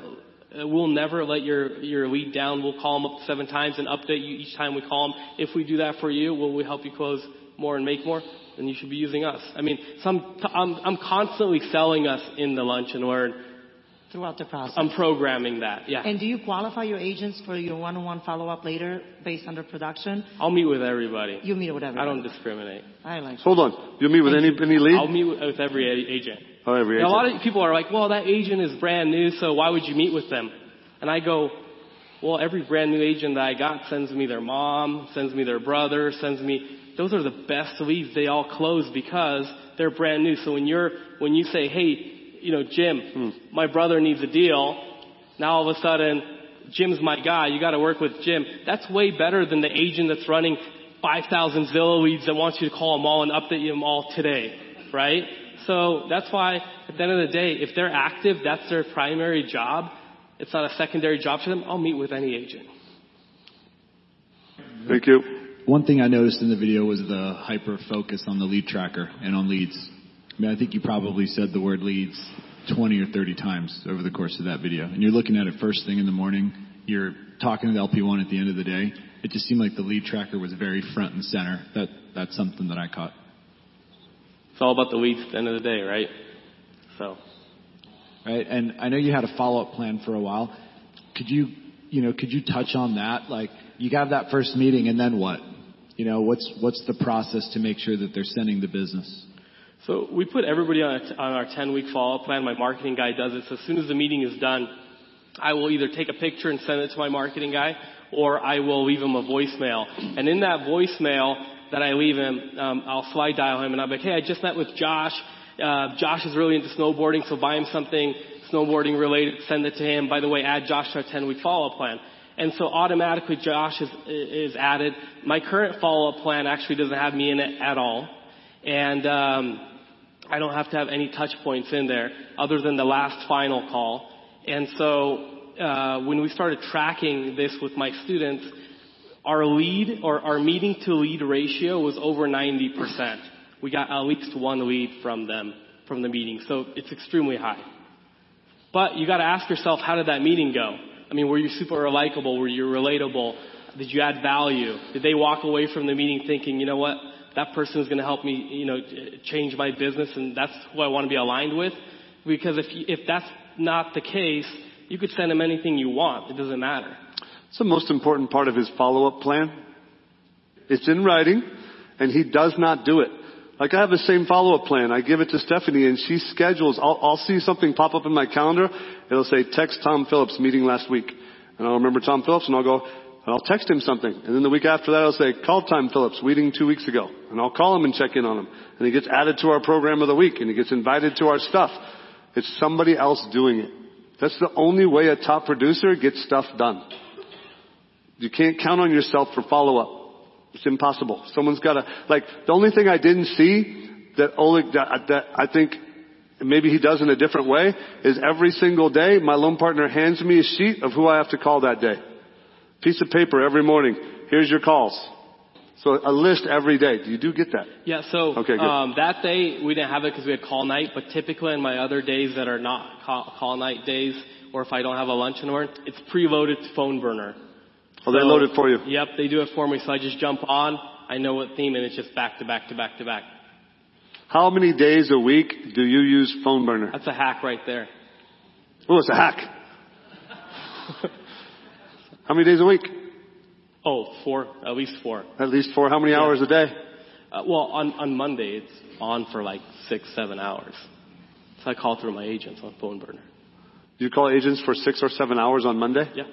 [SPEAKER 8] Uh, we'll never let your, your lead down. We'll call them up seven times and update you each time we call them. If we do that for you, will we help you close more and make more? Then you should be using us. I mean, some, I'm, I'm constantly selling us in the lunch and learn.
[SPEAKER 23] Throughout the process.
[SPEAKER 8] I'm programming that, yeah.
[SPEAKER 23] And do you qualify your agents for your one-on-one follow-up later based on their production?
[SPEAKER 8] I'll meet with everybody.
[SPEAKER 23] You meet with
[SPEAKER 8] I don't discriminate.
[SPEAKER 23] I like
[SPEAKER 2] Hold on. You meet with any any lead?
[SPEAKER 8] I'll meet with, with every agent.
[SPEAKER 2] Oh, every
[SPEAKER 8] Now, a lot of people are like, well, that agent is brand new, so why would you meet with them? And I go, well, every brand new agent that I got sends me their mom, sends me their brother, sends me, those are the best leads they all close because they're brand new. So when you're, when you say, hey, you know, Jim,
[SPEAKER 2] Hmm.
[SPEAKER 8] my brother needs a deal, now all of a sudden, Jim's my guy, you gotta work with Jim. That's way better than the agent that's running 5,000 Zillow leads that wants you to call them all and update them all today, right? So that's why at the end of the day, if they're active, that's their primary job. It's not a secondary job to them. I'll meet with any agent.
[SPEAKER 2] Thank you.
[SPEAKER 24] One thing I noticed in the video was the hyper focus on the lead tracker and on leads. I mean, I think you probably said the word leads 20 or 30 times over the course of that video. And you're looking at it first thing in the morning. You're talking to the LP1 at the end of the day. It just seemed like the lead tracker was very front and center. That that's something that I caught.
[SPEAKER 8] It's all about the leads at the end of the day, right? So.
[SPEAKER 24] Right? And I know you had a follow-up plan for a while. Could you, you know, could you touch on that? Like, you have that first meeting and then what? You know, what's, what's the process to make sure that they're sending the business?
[SPEAKER 8] So we put everybody on, a, on our 10 week follow up plan. My marketing guy does it. So as soon as the meeting is done, I will either take a picture and send it to my marketing guy, or I will leave him a voicemail. And in that voicemail that I leave him, um, I'll Slydial him and I'll be like, hey, I just met with Josh. Uh, Josh is really into snowboarding, so buy him something snowboarding related, send it to him. By the way, add Josh to our 10 week follow up plan. And so automatically Josh is, is added. My current follow up plan actually doesn't have me in it at all. And, um, I don't have to have any touch points in there other than the last final call. And so uh, when we started tracking this with my students, our lead or our meeting to lead ratio was over 90%. We got at least one lead from them from the meeting, so it's extremely high. But you got to ask yourself, how did that meeting go? I mean, were you super likable? Were you relatable? Did you add value? Did they walk away from the meeting thinking, you know what, that person is going to help me, you know, change my business, and that's who I want to be aligned with? Because if if that's not the case, you could send them anything you want. It doesn't matter.
[SPEAKER 2] It's the most important part of his follow-up plan. It's in writing, and he does not do it. Like I have the same follow-up plan. I give it to Stephanie, and she schedules. I'll, I'll see something pop up in my calendar. It'll say text Tom Phillips meeting last week, and I'll remember Tom Phillips, and I'll go. And I'll text him something, and then the week after that, I'll say call Tom Phillips meeting two weeks ago, and I'll call him and check in on him, and he gets added to our program of the week, and he gets invited to our stuff. It's somebody else doing it. That's the only way a top producer gets stuff done. You can't count on yourself for follow-up. It's impossible. Someone's gotta, like, the only thing I didn't see that Oleg, that, that I think maybe he does in a different way is every single day my loan partner hands me a sheet of who I have to call that day. Piece of paper every morning. Here's your calls. So a list every day. Do you do get that.
[SPEAKER 8] Yeah, so
[SPEAKER 2] Okay,
[SPEAKER 8] um, that day we didn't have it because we had call night, but typically on my other days that are not call, call night days, or if I don't have a lunch and it's preloaded PhoneBurner.
[SPEAKER 2] Oh, they load it for you.
[SPEAKER 8] Yep, they do it for me, so I just jump on, I know what theme, and it's just back to back to back to back.
[SPEAKER 2] How many days a week do you use PhoneBurner?
[SPEAKER 8] That's a hack right there.
[SPEAKER 2] Oh, it's a hack. How many days a week?
[SPEAKER 8] Oh, four, at least four.
[SPEAKER 2] At least four. How many hours a day?
[SPEAKER 8] Uh, well, on, on Monday it's on for like six, seven hours. So I call through my agents on
[SPEAKER 2] PhoneBurner. You call agents for six or seven hours on Monday?
[SPEAKER 8] Yeah.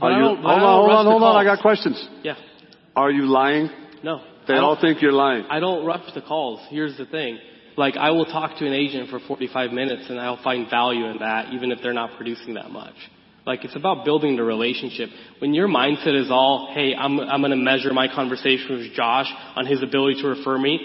[SPEAKER 2] Are you, hold on, hold on, hold on. I got questions.
[SPEAKER 8] Yeah.
[SPEAKER 2] Are you lying?
[SPEAKER 8] No.
[SPEAKER 2] They all
[SPEAKER 8] don't-
[SPEAKER 2] think you're lying.
[SPEAKER 8] I don't rush the calls. Here's the thing. Like, I will talk to an agent for 45 minutes and I'll find value in that even if they're not producing that much. Like, it's about building the relationship. When your mindset is all, hey, I'm, I'm gonna measure my conversation with Josh on his ability to refer me,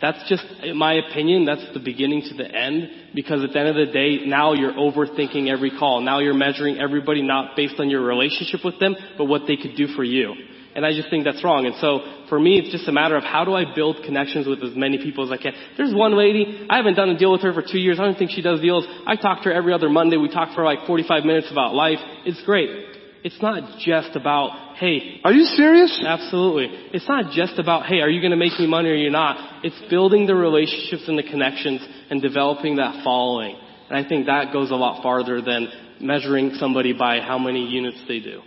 [SPEAKER 8] that's just, in my opinion, that's the beginning to the end because at the end of the day, now you're overthinking every call. Now you're measuring everybody not based on your relationship with them, but what they could do for you. And I just think that's wrong. And so for me, it's just a matter of how do I build connections with as many people as I can. There's one lady, I haven't done a deal with her for two years. I don't think she does deals. I talk to her every other Monday. We talk for like 45 minutes about life. It's great. It's not just about, hey.
[SPEAKER 2] Are you serious?
[SPEAKER 8] Absolutely. It's not just about, hey, are you going to make me money or you're not? It's building the relationships and the connections and developing that following. And I think that goes a lot farther than measuring somebody by how many units they do.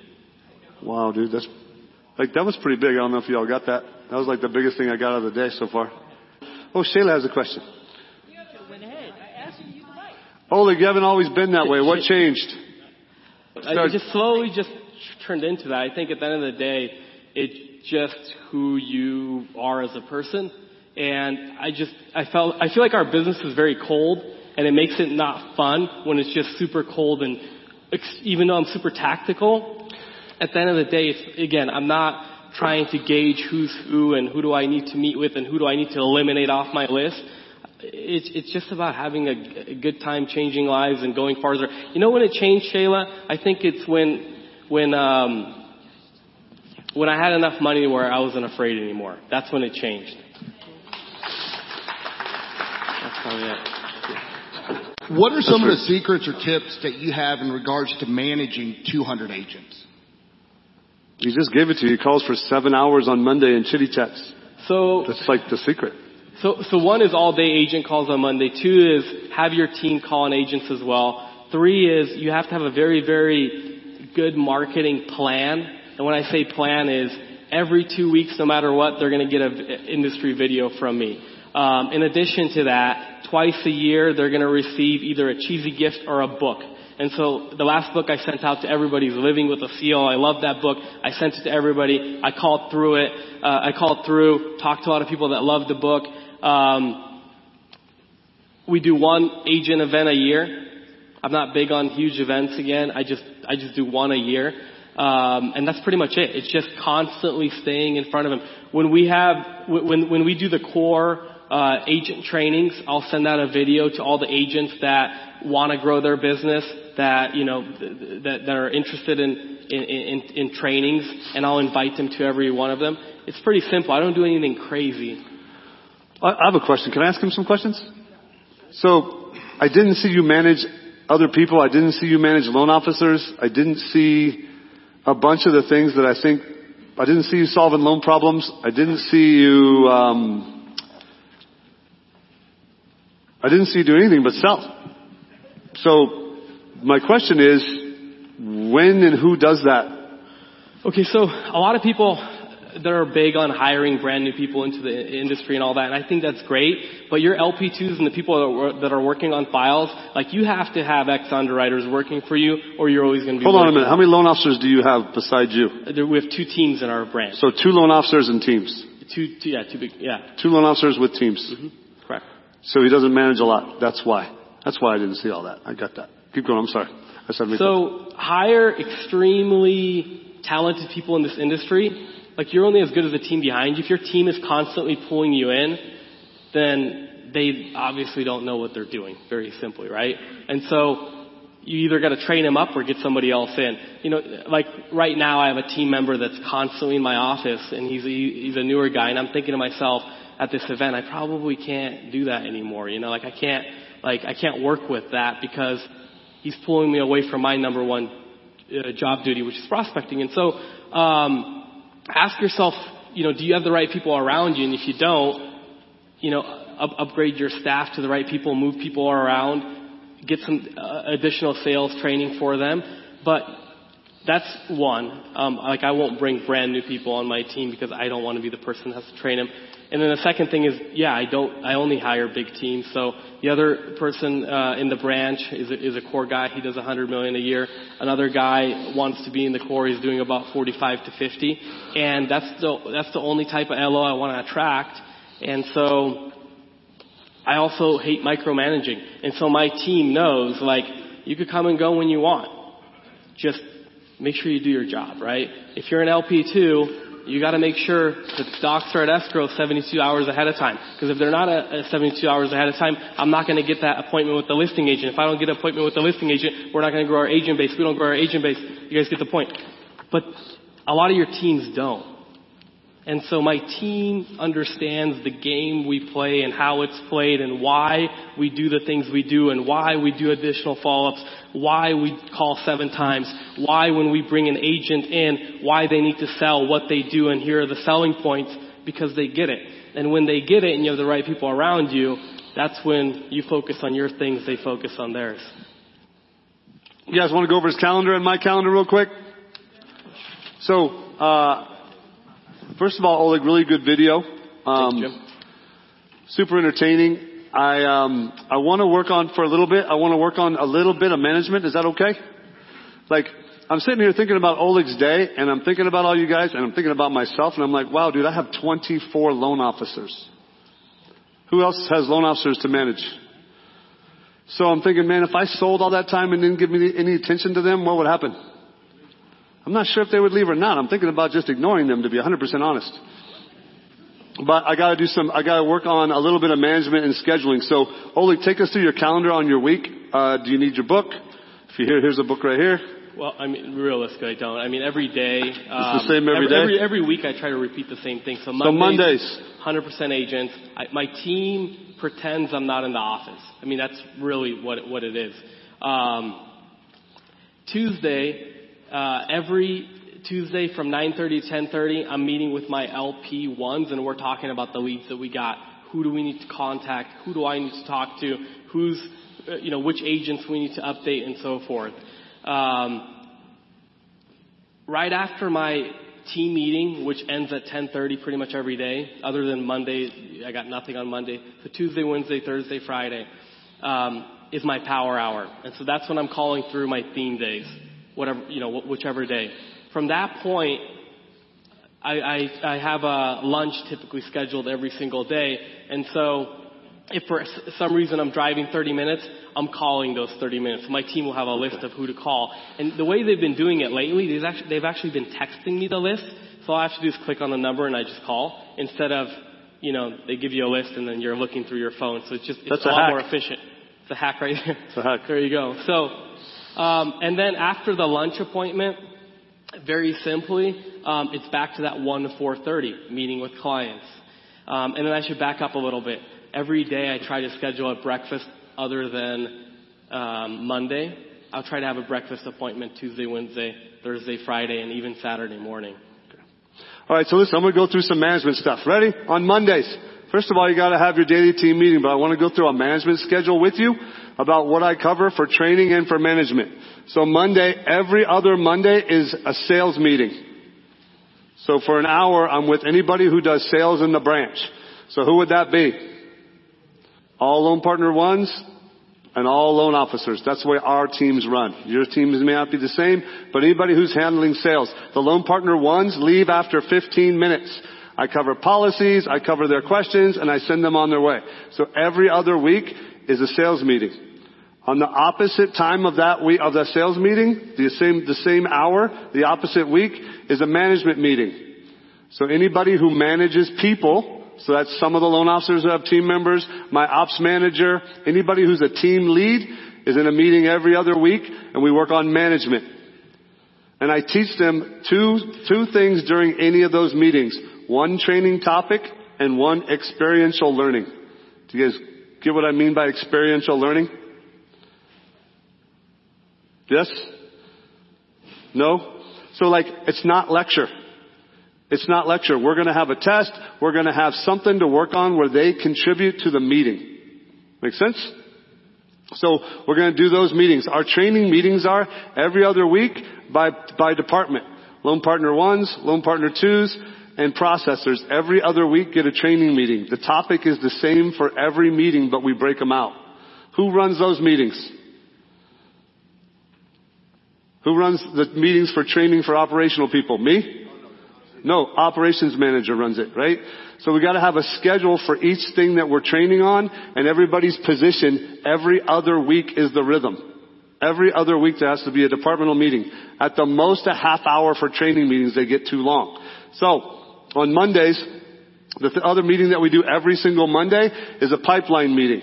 [SPEAKER 2] Wow, dude, that's like that was pretty big. I don't know if y'all got that. That was like the biggest thing I got out of the day so far. Oh, Shayla has a question. Oleg, you haven't always been that way. What changed?
[SPEAKER 8] I it just slowly just turned into that. I think at the end of the day, it's just who you are as a person. And I just, I felt, I feel like our business is very cold and it makes it not fun when it's just super cold and ex- even though I'm super tactical, at the end of the day, it's, again, I'm not trying to gauge who's who and who do I need to meet with and who do I need to eliminate off my list. It's, it's just about having a, a good time changing lives and going farther. You know when it changed, Shayla? I think it's when, when, um, when I had enough money where I wasn't afraid anymore. That's when it changed. That's probably it.
[SPEAKER 25] What are some of the secrets or tips that you have in regards to managing 200 agents?
[SPEAKER 2] He just gave it to you. He calls for seven hours on Monday in chitty chats.
[SPEAKER 8] So
[SPEAKER 2] that's like the secret.
[SPEAKER 8] So, so one is all day agent calls on Monday. Two is have your team call on agents as well. Three is you have to have a very, very good marketing plan. And when I say plan is every two weeks, no matter what, they're going to get an industry video from me. Um, in addition to that, twice a year, they're going to receive either a cheesy gift or a book. And so the last book I sent out to everybody is Living with a SEAL. I love that book. I sent it to everybody. I called through it. Uh, I called through, talked to a lot of people that loved the book. Um, we do one agent event a year. I'm not big on huge events again. I just I just do one a year, um, and that's pretty much it. It's just constantly staying in front of them. When we have when when we do the core uh, agent trainings, I'll send out a video to all the agents that want to grow their business, that you know that that are interested in in, in in trainings, and I'll invite them to every one of them. It's pretty simple. I don't do anything crazy.
[SPEAKER 2] I have a question. Can I ask him some questions? So, I didn't see you manage other people. I didn't see you manage loan officers. I didn't see a bunch of the things that I think, I didn't see you solving loan problems. I didn't see you, um, I didn't see you do anything but sell. So, my question is, when and who does that?
[SPEAKER 8] Okay, so a lot of people that are big on hiring brand new people into the industry and all that, and I think that's great. But your LP2s and the people that are, that are working on files, like you have to have ex underwriters working for you, or you're always going to be.
[SPEAKER 2] Hold on a minute. How many loan officers do you have besides you?
[SPEAKER 8] Uh, we have two teams in our branch.
[SPEAKER 2] So two loan officers and teams.
[SPEAKER 8] Two, two yeah, two big, yeah,
[SPEAKER 2] Two loan officers with teams. Mm-hmm.
[SPEAKER 8] correct.
[SPEAKER 2] So he doesn't manage a lot. That's why. That's why I didn't see all that. I got that. Keep going. I'm sorry. I said
[SPEAKER 8] So hire extremely talented people in this industry. Like you're only as good as the team behind you. If your team is constantly pulling you in, then they obviously don't know what they're doing. Very simply, right? And so you either got to train them up or get somebody else in. You know, like right now I have a team member that's constantly in my office and he's a, he's a newer guy and I'm thinking to myself at this event, I probably can't do that anymore. You know, like I can't, like I can't work with that because he's pulling me away from my number one uh, job duty, which is prospecting. And so, um, ask yourself, you know, do you have the right people around you? And if you don't, you know, up, upgrade your staff to the right people, move people around, get some uh, additional sales training for them. But that's one. Um, like I won't bring brand new people on my team because I don't want to be the person that has to train them. And then the second thing is, yeah, I don't, I only hire big teams. So the other person uh, in the branch is a, is a core guy. He does 100 million a year. Another guy wants to be in the core. He's doing about 45 to 50, and that's the that's the only type of LO I want to attract. And so I also hate micromanaging. And so my team knows, like, you could come and go when you want. Just make sure you do your job, right? If you're an LP2, you got to make sure that the docs are at escrow 72 hours ahead of time. Because if they're not at 72 hours ahead of time, I'm not going to get that appointment with the listing agent. If I don't get an appointment with the listing agent, we're not going to grow our agent base. We don't grow our agent base, you guys get the point. But a lot of your teams don't. And so my team understands the game we play and how it's played and why we do the things we do and why we do additional follow-ups, why we call seven times, why when we bring an agent in, why they need to sell what they do and here are the selling points because they get it. And when they get it and you have the right people around you, that's when you focus on your things, they focus on theirs.
[SPEAKER 2] You guys want to go over his calendar and my calendar real quick? So, uh, First of all, Oleg, really good video. Um, super entertaining. I um, I want to work on for a little bit. I want to work on a little bit of management. Is that okay? Like I'm sitting here thinking about Oleg's day, and I'm thinking about all you guys, and I'm thinking about myself, and I'm like, wow, dude, I have 24 loan officers. Who else has loan officers to manage? So I'm thinking, man, if I sold all that time and didn't give me any attention to them, what would happen? I'm not sure if they would leave or not. I'm thinking about just ignoring them to be 100% honest. But I gotta do some, I gotta work on a little bit of management and scheduling. So, Oleg, take us through your calendar on your week. Uh, do you need your book? If you hear, here's a book right here.
[SPEAKER 8] Well, I mean, realistically, I don't. I mean, every day. Um,
[SPEAKER 2] it's the same every,
[SPEAKER 8] every
[SPEAKER 2] day?
[SPEAKER 8] Every, every week I try to repeat the same thing. So
[SPEAKER 2] Mondays.
[SPEAKER 8] So Mondays 100% agents. I, my team pretends I'm not in the office. I mean, that's really what it, what it is. Um, Tuesday, uh, every Tuesday from 9:30 to 10:30, I'm meeting with my LP1s, and we're talking about the leads that we got. Who do we need to contact? Who do I need to talk to? Who's, uh, you know, which agents we need to update, and so forth. Um, right after my team meeting, which ends at 10:30 pretty much every day, other than Monday, I got nothing on Monday. So Tuesday, Wednesday, Thursday, Friday um, is my power hour, and so that's when I'm calling through my theme days whatever, you know, whichever day. From that point, I, I, I have a lunch typically scheduled every single day. And so if for some reason I'm driving 30 minutes, I'm calling those 30 minutes. My team will have a list of who to call. And the way they've been doing it lately, they've actually, they've actually been texting me the list. So all I have to do is click on the number and I just call instead of, you know, they give you a list and then you're looking through your phone. So it's just, it's
[SPEAKER 2] That's
[SPEAKER 8] a,
[SPEAKER 2] a
[SPEAKER 8] lot
[SPEAKER 2] hack.
[SPEAKER 8] more efficient. It's a hack right there.
[SPEAKER 2] It's a hack.
[SPEAKER 8] There you go. So, um, and then after the lunch appointment, very simply, um, it's back to that 1 to 4.30, meeting with clients. Um, and then I should back up a little bit. Every day I try to schedule a breakfast other than um, Monday. I'll try to have a breakfast appointment Tuesday, Wednesday, Thursday, Friday, and even Saturday morning.
[SPEAKER 2] All right, so listen, I'm going to go through some management stuff. Ready? On Mondays. First of all, you got to have your daily team meeting, but I want to go through a management schedule with you about what I cover for training and for management. So Monday, every other Monday is a sales meeting. So for an hour, I'm with anybody who does sales in the branch. So who would that be? All loan partner ones and all loan officers. That's the way our teams run. Your teams may not be the same, but anybody who's handling sales. The loan partner ones leave after 15 minutes. I cover policies, I cover their questions, and I send them on their way. So every other week is a sales meeting. On the opposite time of that week, of that sales meeting, the same, the same hour, the opposite week is a management meeting. So anybody who manages people, so that's some of the loan officers that have team members, my ops manager, anybody who's a team lead is in a meeting every other week and we work on management. And I teach them two, two things during any of those meetings. One training topic and one experiential learning. Do you guys get what I mean by experiential learning? Yes? No? So like, it's not lecture. It's not lecture. We're gonna have a test. We're gonna have something to work on where they contribute to the meeting. Make sense? So we're to do those meetings. Our training meetings are every other week by, by department. Loan partner ones, loan partner twos, and processors every other week get a training meeting. The topic is the same for every meeting, but we break them out. Who runs those meetings? Who runs the meetings for training for operational people? Me? No, operations manager runs it, right? So we gotta have a schedule for each thing that we're training on and everybody's position every other week is the rhythm. Every other week there has to be a departmental meeting. At the most a half hour for training meetings, they get too long. So, on Mondays, the th- other meeting that we do every single Monday is a pipeline meeting.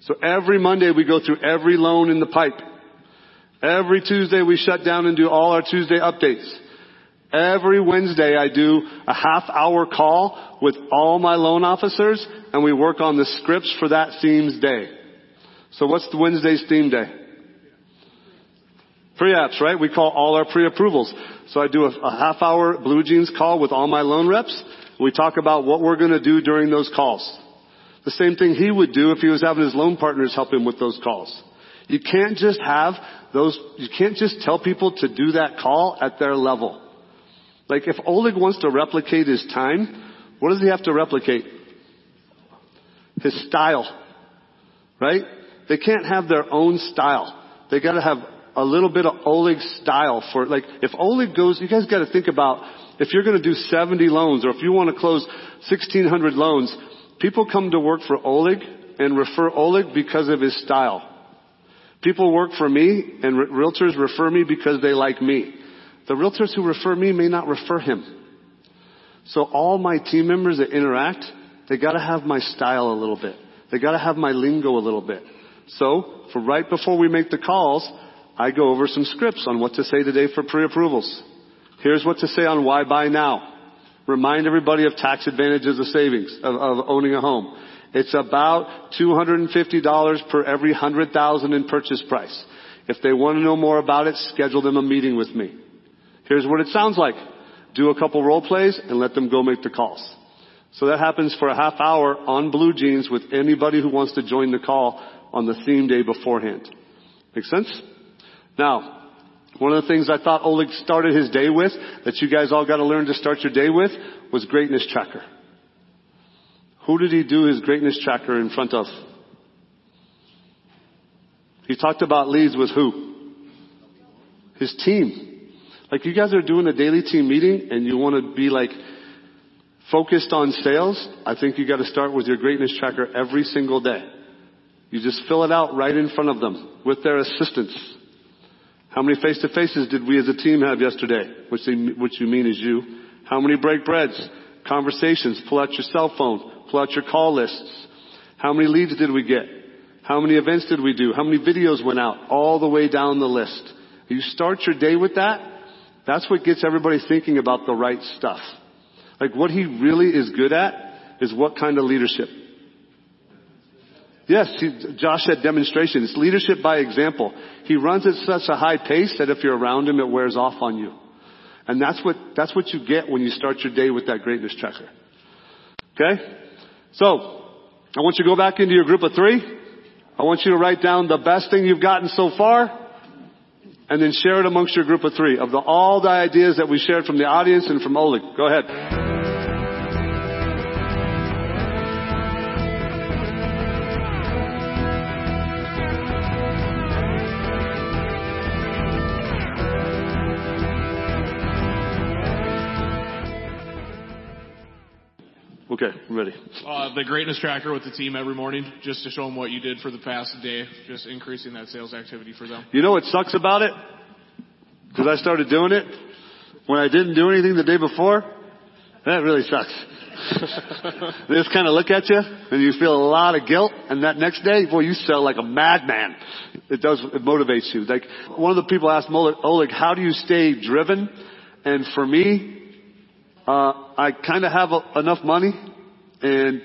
[SPEAKER 2] So every Monday we go through every loan in the pipe. Every Tuesday we shut down and do all our Tuesday updates. Every Wednesday I do a half hour call with all my loan officers and we work on the scripts for that theme's day. So what's the Wednesday's theme day? Pre-apps, right? We call all our pre-approvals. So I do a, a half hour BlueJeans call with all my loan reps. We talk about what we're going to do during those calls. The same thing he would do if he was having his loan partners help him with those calls. You can't just have those, you can't just tell people to do that call at their level. Like if Oleg wants to replicate his time, what does he have to replicate? His style. Right? They can't have their own style. They gotta have a little bit of Oleg's style for, like, if Oleg goes, you guys gotta think about, if you're gonna do 70 loans, or if you wanna close 1600 loans, people come to work for Oleg and refer Oleg because of his style. People work for me and re- realtors refer me because they like me. The realtors who refer me may not refer him. So all my team members that interact, they gotta have my style a little bit. They gotta have my lingo a little bit. So, for right before we make the calls, I go over some scripts on what to say today for pre-approvals. Here's what to say on why buy now. Remind everybody of tax advantages of savings, of, of owning a home. It's about $250 per every 100,000 in purchase price. If they want to know more about it, schedule them a meeting with me. Here's what it sounds like. Do a couple role plays and let them go make the calls. So that happens for a half hour on BlueJeans with anybody who wants to join the call on the theme day beforehand. Make sense? Now, one of the things I thought Oleg started his day with, that you guys all gotta learn to start your day with, was greatness tracker. Who did he do his greatness tracker in front of? He talked about leads with who? His team. Like you guys are doing a daily team meeting and you want to be like focused on sales, I think you gotta start with your greatness tracker every single day. You just fill it out right in front of them with their assistance. How many face-to-faces did we as a team have yesterday? Which, they, which you mean is you. How many break breads? Conversations. Pull out your cell phone. Pull out your call lists. How many leads did we get? How many events did we do? How many videos went out? All the way down the list. You start your day with that. That's what gets everybody thinking about the right stuff. Like what he really is good at is what kind of leadership. Yes, he, Josh said demonstration. It's leadership by example. He runs at such a high pace that if you're around him, it wears off on you. And that's what, that's what you get when you start your day with that greatness tracker. Okay? So, I want you to go back into your group of three. I want you to write down the best thing you've gotten so far. And then share it amongst your group of three of the, all the ideas that we shared from the audience and from Oleg. Go ahead. Ready.
[SPEAKER 26] Uh, the greatness tracker with the team every morning, just to show them what you did for the past day, just increasing that sales activity for them.
[SPEAKER 2] You know what sucks about it? Because I started doing it when I didn't do anything the day before. That really sucks. they just kind of look at you and you feel a lot of guilt and that next day, boy, you sell like a madman. It does, it motivates you. Like one of the people asked Oleg, how do you stay driven? And for me, uh, I kind of have a, enough money and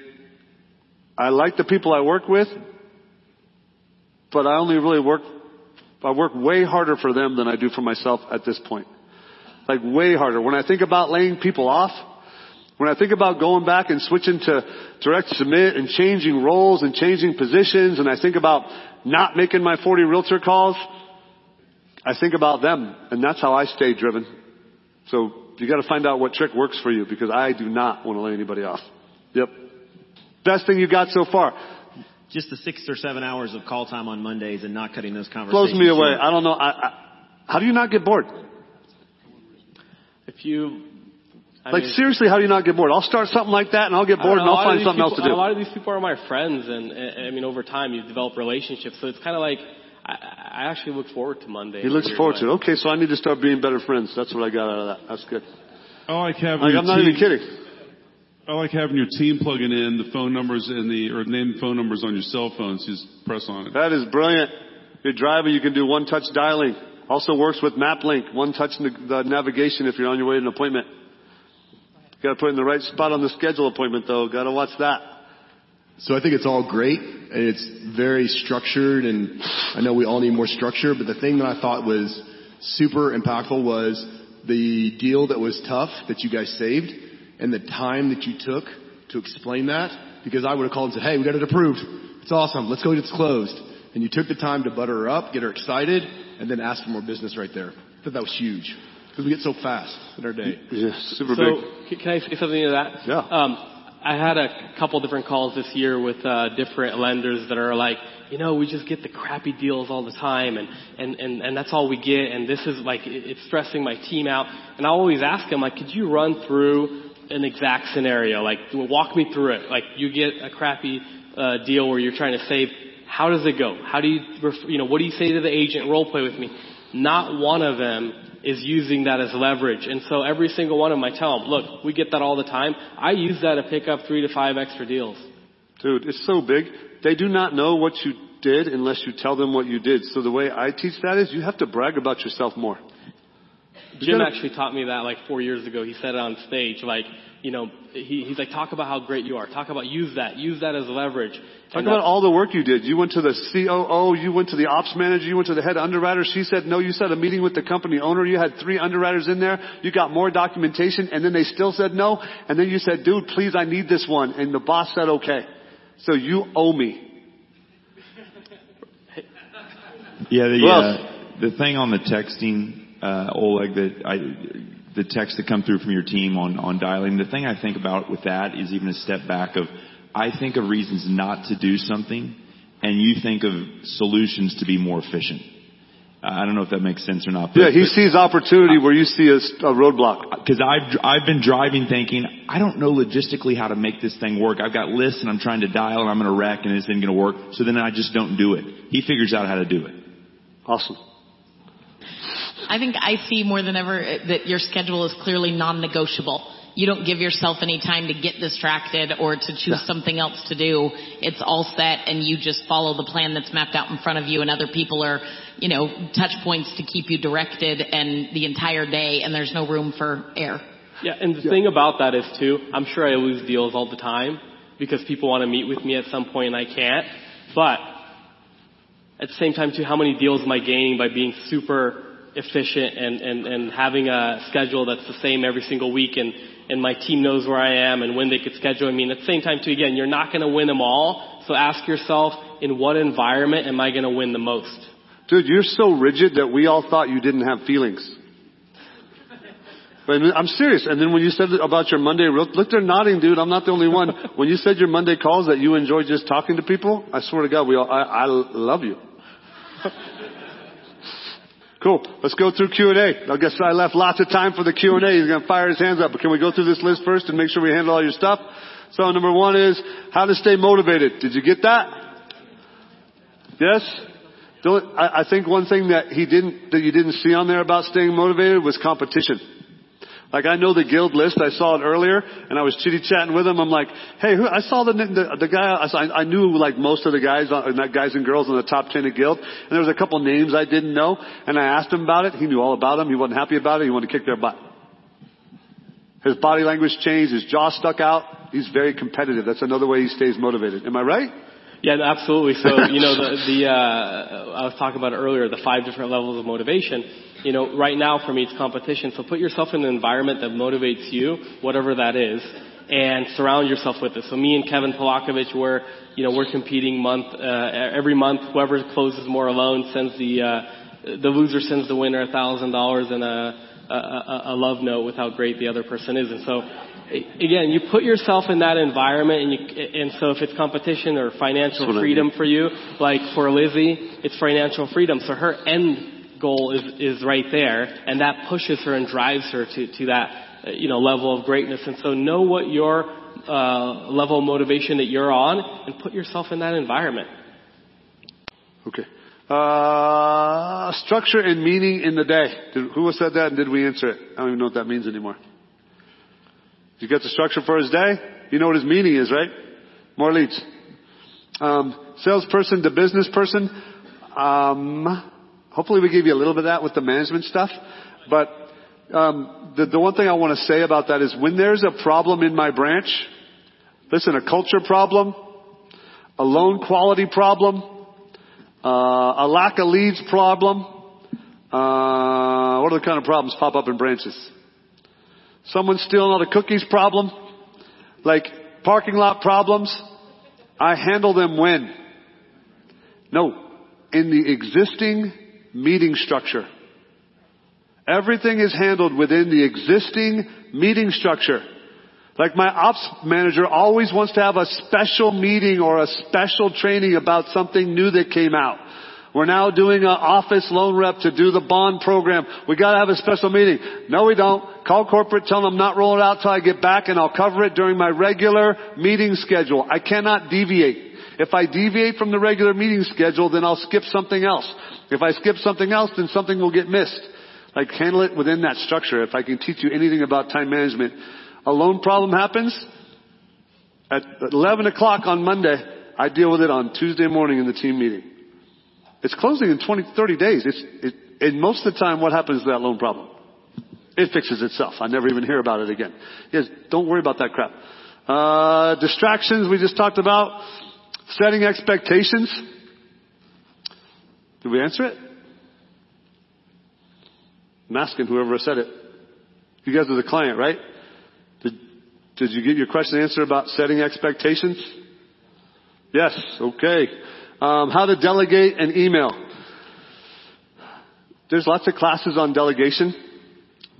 [SPEAKER 2] I like the people I work with, but I only really work, I work way harder for them than I do for myself at this point. Like way harder. When I think about laying people off, when I think about going back and switching to direct submit and changing roles and changing positions and I think about not making my 40 realtor calls, I think about them, and that's how I stay driven. So you got to find out what trick works for you because I do not want to lay anybody off. Yep. Best thing you got so far.
[SPEAKER 7] Just the six or seven hours of call time on Mondays and not cutting those conversations.
[SPEAKER 2] Blows
[SPEAKER 7] conversations.
[SPEAKER 2] me away. I don't know. I, I, how do you not get bored?
[SPEAKER 8] If you, I
[SPEAKER 2] like
[SPEAKER 8] mean-
[SPEAKER 2] seriously, how do you not get bored? I'll start something like that and I'll get
[SPEAKER 8] I don't
[SPEAKER 2] bored and
[SPEAKER 8] know, a
[SPEAKER 2] I'll find
[SPEAKER 8] these
[SPEAKER 2] something else to do.
[SPEAKER 8] A lot of these people are my friends, and uh, I mean, over time, you develop relationships. So it's kind of like I, I actually look forward to Monday.
[SPEAKER 2] He looks forward to it. Okay, so I need to start being better friends. That's what I got out of that. That's good.
[SPEAKER 27] I like having
[SPEAKER 2] Like,
[SPEAKER 27] your
[SPEAKER 2] I'm not
[SPEAKER 27] team,
[SPEAKER 2] even kidding.
[SPEAKER 27] I like having your team plugging in the phone numbers in the or name phone numbers on your cell phones. Just press on it.
[SPEAKER 2] That is brilliant. You're driving, you can do one touch dialing. Also works with MapLink, one touch the, the navigation if you're on your way to an appointment. Got to put in the right spot on the schedule appointment though. Got to watch that.
[SPEAKER 21] So I think it's all great and it's very structured and I know we all need more structure, but the thing that I thought was super impactful was the deal that was tough that you guys saved and the time that you took to explain that because I would have called and said, hey, we got it approved. It's awesome. Let's go get this closed. And you took the time to butter her up, get her excited, and then ask for more business right there. I thought that was huge because we get so fast in our day.
[SPEAKER 2] Yeah, super
[SPEAKER 8] so, c- Can I say something to that?
[SPEAKER 2] Yeah.
[SPEAKER 8] Um, I had a couple different calls this year with uh, different lenders that are like, you know, we just get the crappy deals all the time, and and and and that's all we get, and this is like it- it's stressing my team out. And I always ask them like, could you run through an exact scenario? Like, walk me through it. Like, you get a crappy uh, deal where you're trying to save. How does it go? How do you, you know, what do you say to the agent? Role play with me. Not one of them is using that as leverage. And so every single one of them, I tell them, look, we get that all the time. I use that to pick up three to five extra deals.
[SPEAKER 2] Dude, it's so big. They do not know what you did unless you tell them what you did. So the way I teach that is you have to brag about yourself more.
[SPEAKER 8] Jim
[SPEAKER 2] gotta-
[SPEAKER 8] actually taught me that like four years ago. He said it on stage, like, you know, he, he's like, talk about how great you are. Talk about, use that. Use that as leverage.
[SPEAKER 2] Talk
[SPEAKER 8] And
[SPEAKER 2] about all the work you did. You went to the COO, you went to the ops manager, you went to the head underwriter. She said no. You set a meeting with the company owner. You had three underwriters in there. You got more documentation, and then they still said no. And then you said, dude, please, I need this one. And the boss said okay. So you owe me.
[SPEAKER 28] Yeah, the
[SPEAKER 2] Who
[SPEAKER 28] uh, the thing on the texting, Oleg, that I, the text that come through from your team on on dialing. The thing I think about with that is even a step back of, I think of reasons not to do something, and you think of solutions to be more efficient. Uh, I don't know if that makes sense or not.
[SPEAKER 2] Yeah, he sees opportunity where you see a roadblock.
[SPEAKER 28] Because I've I've been driving thinking I don't know logistically how to make this thing work. I've got lists and I'm trying to dial and I'm going to wreck and this isn't going to work. So then I just don't do it. He figures out how to do it.
[SPEAKER 2] Awesome.
[SPEAKER 29] I think I see more than ever that your schedule is clearly non-negotiable. You don't give yourself any time to get distracted or to choose something else to do. It's all set and you just follow the plan that's mapped out in front of you and other people are, you know, touch points to keep you directed and the entire day and there's no room for error.
[SPEAKER 8] Yeah, and the thing about that is too, I'm sure I lose deals all the time because people want to meet with me at some point and I can't. But at the same time too, how many deals am I gaining by being super efficient and, and, and having a schedule that's the same every single week and, and my team knows where I am and when they could schedule me. And at the same time too, again, you're not going to win them all. So ask yourself, in what environment am I going to win the most?
[SPEAKER 2] Dude, you're so rigid that we all thought you didn't have feelings. But I'm serious. And then when you said about your Monday, look, they're nodding, dude. I'm not the only one. When you said your Monday calls that you enjoy just talking to people, I swear to God, we all, I, I love you. Cool. Let's go through Q&A. I guess I left lots of time for the Q&A. He's going to fire his hands up. But can we go through this list first and make sure we handle all your stuff? So number one is how to stay motivated. Did you get that? Yes? I think one thing that he didn't, that you didn't see on there about staying motivated was competition. Like I know the guild list. I saw it earlier, and I was chitty chatting with him. I'm like, "Hey, who, I saw the the, the guy. I, saw, I knew like most of the guys, on, not guys and girls in the top ten of guild. And there was a couple names I didn't know, and I asked him about it. He knew all about them. He wasn't happy about it. He wanted to kick their butt. His body language changed. His jaw stuck out. He's very competitive. That's another way he stays motivated. Am I right?
[SPEAKER 8] Yeah, absolutely. So, you know, the, the, uh, I was talking about it earlier, the five different levels of motivation. You know, right now for me it's competition. So put yourself in an environment that motivates you, whatever that is. and surround yourself with it. So me and Kevin Polakovich, we're, you know, we're competing month, uh, every month. Whoever closes more alone sends the, uh, the loser sends the winner a thousand dollars and a, a, love note with how great the other person is. And so, again, you put yourself in that environment, and you, and so if it's competition or financial
[SPEAKER 2] what I
[SPEAKER 8] freedom
[SPEAKER 2] mean.
[SPEAKER 8] for you, like for Lizzie, it's financial freedom. So her end goal is is right there, and that pushes her and drives her to to that uh, you know level of greatness. And so know what your uh, level of motivation that you're on, and put yourself in that environment.
[SPEAKER 2] Okay. Uh, structure and meaning in the day. Did, who said that and did we answer it? I don't even know what that means anymore. You get the structure for his day? You know what his meaning is, right? More leads. Um, salesperson to business person. Um, hopefully we gave you a little bit of that with the management stuff. But um, the, the one thing I want to say about that is when there's a problem in my branch, listen, a culture problem, a loan quality problem, uh, a lack of leads problem. Uh, what are the kind of problems pop up in branches? Someone stealing all the cookies problem? Like parking lot problems? I handle them when? No. In the existing meeting structure. Everything is handled within the existing meeting structure. Like my ops manager always wants to have a special meeting or a special training about something new that came out. We're now doing an office loan rep to do the bond program. We gotta have a special meeting. No we don't. Call corporate, tell them I'm not rolling out till I get back and I'll cover it during my regular meeting schedule. I cannot deviate. If I deviate from the regular meeting schedule, then I'll skip something else. If I skip something else, then something will get missed. Like handle it within that structure. If I can teach you anything about time management, a loan problem happens at 11 o'clock on Monday. I deal with it on Tuesday morning in the team meeting. It's closing in 20, 30 days. It's, it, and most of the time, what happens to that loan problem? It fixes itself. I never even hear about it again. Yes, don't worry about that crap. Uh, distractions we just talked about. Setting expectations. Did we answer it? I'm asking whoever said it. You guys are the client, right? Did, did you get your question answered about setting expectations? Yes. Okay. Um, how to delegate an email. There's lots of classes on delegation.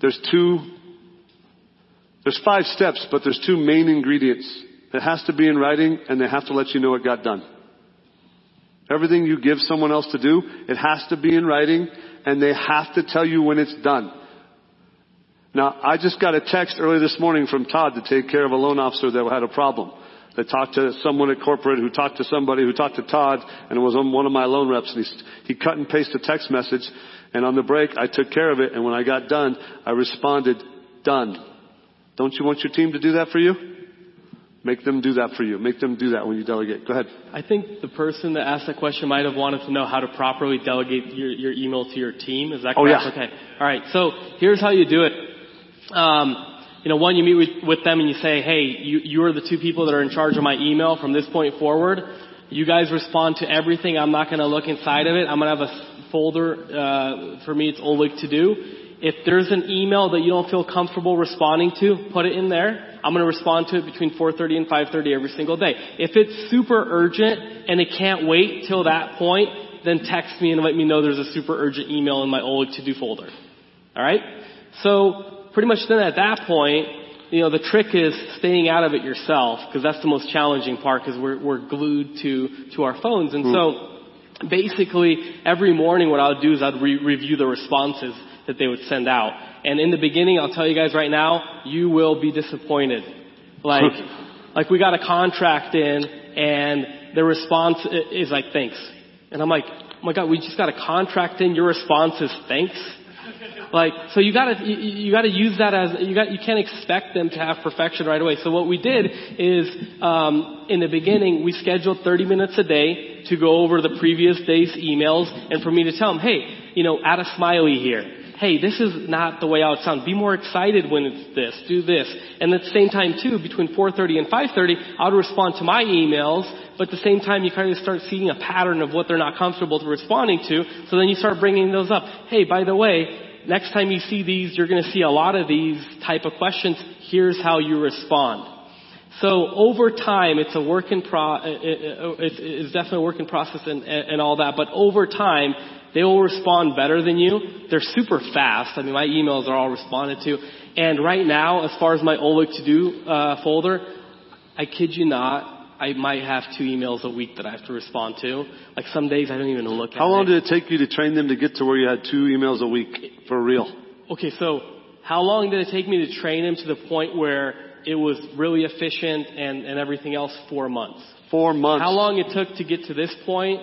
[SPEAKER 2] There's two, there's five steps, but there's two main ingredients. It has to be in writing and they have to let you know it got done. Everything you give someone else to do, it has to be in writing and they have to tell you when it's done. Now, I just got a text early this morning from Todd to take care of a loan officer that had a problem. They talked to someone at corporate who talked to somebody who talked to Todd and it was on one of my loan reps and he, he cut and pasted a text message and on the break I took care of it and when I got done I responded, done. Don't you want your team to do that for you? Make them do that for you. Make them do that when you delegate. Go ahead.
[SPEAKER 8] I think the person that asked that question might have wanted to know how to properly delegate your, your email to your team. Is that correct?
[SPEAKER 2] Oh,
[SPEAKER 8] correct?
[SPEAKER 2] yeah.
[SPEAKER 8] Okay. All right. So here's how you do it. Um, you know, one, you meet with, with them and you say, hey, you, you are the two people that are in charge of my email from this point forward. You guys respond to everything. I'm not going to look inside of it. I'm going to have a folder, uh, for me, it's Oleg to do. If there's an email that you don't feel comfortable responding to, put it in there. I'm going to respond to it between 4.30 and 5.30 every single day. If it's super urgent and it can't wait till that point, then text me and let me know there's a super urgent email in my Oleg to-do folder. Alright? So, pretty much then at that point, you know, the trick is staying out of it yourself, because that's the most challenging part, because we're, we're glued to, to our phones. And hmm. so, basically, every morning what I would do is I'd re- review the responses that they would send out. And in the beginning, I'll tell you guys right now, you will be disappointed. Like, like we got a contract in, and the response is like, thanks. And I'm like, oh my god, we just got a contract in, your response is thanks? Like, so you gotta, you, you gotta use that as, you got, you can't expect them to have perfection right away. So what we did is, um, in the beginning, we scheduled 30 minutes a day to go over the previous day's emails and for me to tell them, hey, you know, add a smiley here. Hey, this is not the way I would sound. Be more excited when it's this. Do this. And at the same time too, between 4.30 and 5.30, I would respond to my emails, but at the same time you kind of start seeing a pattern of what they're not comfortable responding to, so then you start bringing those up. Hey, by the way, next time you see these, you're going to see a lot of these type of questions. Here's how you respond. So over time, it's a work in pro, it, it, it's, it's definitely a work in process and, and all that, but over time, they will respond better than you. They're super fast. I mean, my emails are all responded to. And right now, as far as my Oleg to do uh, folder, I kid you not, I might have two emails a week that I have to respond to. Like some days I don't even look at
[SPEAKER 2] How long
[SPEAKER 8] it.
[SPEAKER 2] did it take you to train them to get to where you had two emails a week for real?
[SPEAKER 8] Okay, so how long did it take me to train them to the point where it was really efficient and, and everything else? Four months.
[SPEAKER 2] Four months.
[SPEAKER 8] How long it took to get to this point?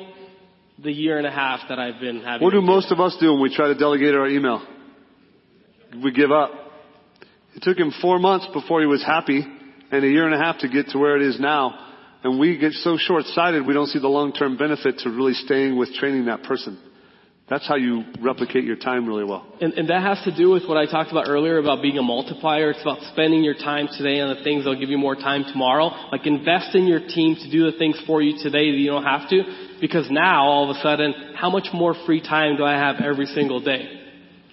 [SPEAKER 8] The year and a half that I've been having.
[SPEAKER 2] What do most of us do when we try to delegate our email? We give up. It took him four months before he was happy and a year and a half to get to where it is now. And we get so short-sighted we don't see the long-term benefit to really staying with training that person. That's how you replicate your time really well.
[SPEAKER 8] And, and that has to do with what I talked about earlier about being a multiplier. It's about spending your time today on the things that'll give you more time tomorrow. Like invest in your team to do the things for you today that you don't have to. Because now, all of a sudden, how much more free time do I have every single day?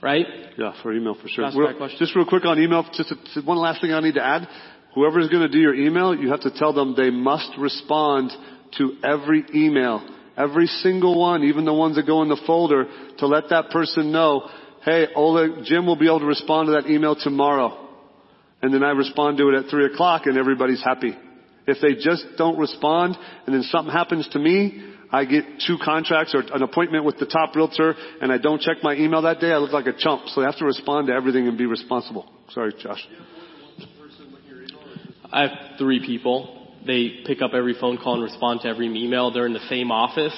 [SPEAKER 8] Right?
[SPEAKER 2] Yeah, for email for sure.
[SPEAKER 8] That's
[SPEAKER 2] Real-
[SPEAKER 8] question.
[SPEAKER 2] just real quick on email, just a, one last thing I need to add. Whoever is going to do your email, you have to tell them they must respond to every email. Every single one, even the ones that go in the folder, to let that person know, hey, Oleg, Jim will be able to respond to that email tomorrow. And then I respond to it at 3 o'clock and everybody's happy. If they just don't respond and then something happens to me, I get two contracts or an appointment with the top realtor and I don't check my email that day, I look like a chump. So they have to respond to everything and be responsible. Sorry, Josh.
[SPEAKER 8] I have three people. They pick up every phone call and respond to every email. They're in the same office.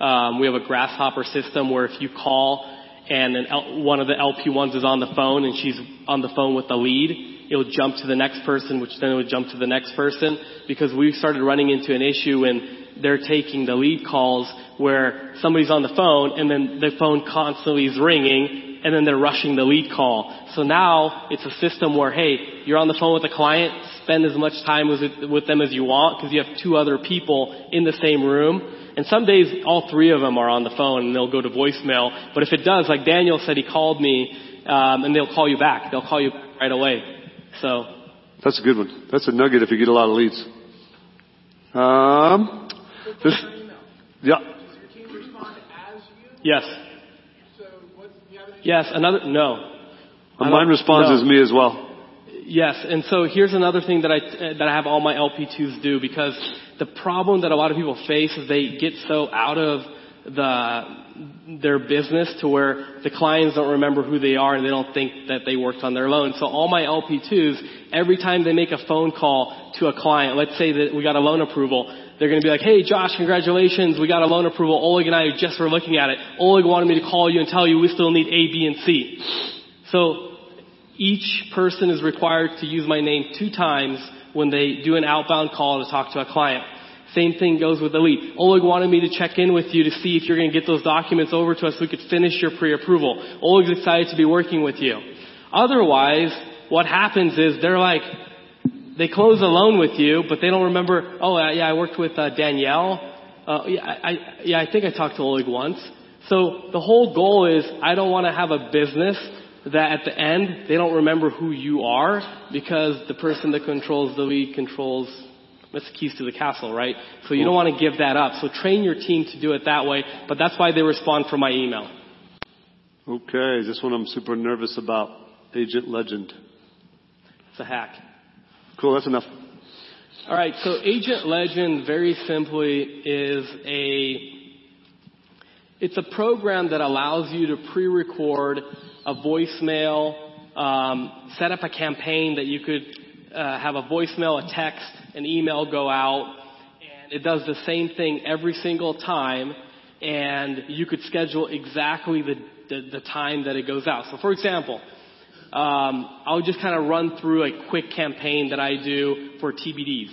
[SPEAKER 8] Um, we have a grasshopper system where if you call and an L, one of the LP1s is on the phone and she's on the phone with the lead, it'll jump to the next person, which then it would jump to the next person because we started running into an issue when they're taking the lead calls where somebody's on the phone and then the phone constantly is ringing and then they're rushing the lead call. So now it's a system where, hey, you're on the phone with a client, spend as much time with, with them as you want because you have two other people in the same room. And some days all three of them are on the phone and they'll go to voicemail. But if it does, like Daniel said, he called me, um, and they'll call you back. They'll call you back right away. So
[SPEAKER 2] That's a good one. That's a nugget if you get a lot of leads. Um, this, yeah.
[SPEAKER 8] yes. Yes. Another no. I
[SPEAKER 2] Mine
[SPEAKER 8] don't-
[SPEAKER 2] responds
[SPEAKER 8] no.
[SPEAKER 2] as me as well.
[SPEAKER 8] Yes, and so here's another thing that I that I have all my LP2s do because the problem that a lot of people face is they get so out of the their business to where the clients don't remember who they are and they don't think that they worked on their loan. So all my LP2s, every time they make a phone call to a client, let's say that we got a loan approval, they're going to be like, "Hey, Josh, congratulations, we got a loan approval. Oleg and I just were looking at it. Oleg wanted me to call you and tell you we still need A, B, and C." So each person is required to use my name two times when they do an outbound call to talk to a client. Same thing goes with lead. Oleg wanted me to check in with you to see if you're going to get those documents over to us so we could finish your pre-approval. Oleg's excited to be working with you. Otherwise, what happens is they're like, they close a loan with you, but they don't remember, oh yeah, I worked with uh, Danielle. Uh, yeah, I, yeah, I think I talked to Oleg once. So the whole goal is I don't want to have a business that at the end they don't remember who you are because the person that controls the lead controls that's the keys to the castle, right? So you don't want to give that up. So train your team to do it that way, but that's why they respond from my email.
[SPEAKER 2] Okay, this one I'm super nervous about. Agent Legend.
[SPEAKER 8] It's a hack.
[SPEAKER 2] Cool, that's enough.
[SPEAKER 8] All right, so Agent Legend very simply is a it's a program that allows you to pre-record a voicemail, um, set up a campaign that you could uh, have a voicemail, a text, an email go out, and it does the same thing every single time, and you could schedule exactly the, the, the time that it goes out. So for example, um, I'll just kind of run through a quick campaign that I do for TBDs.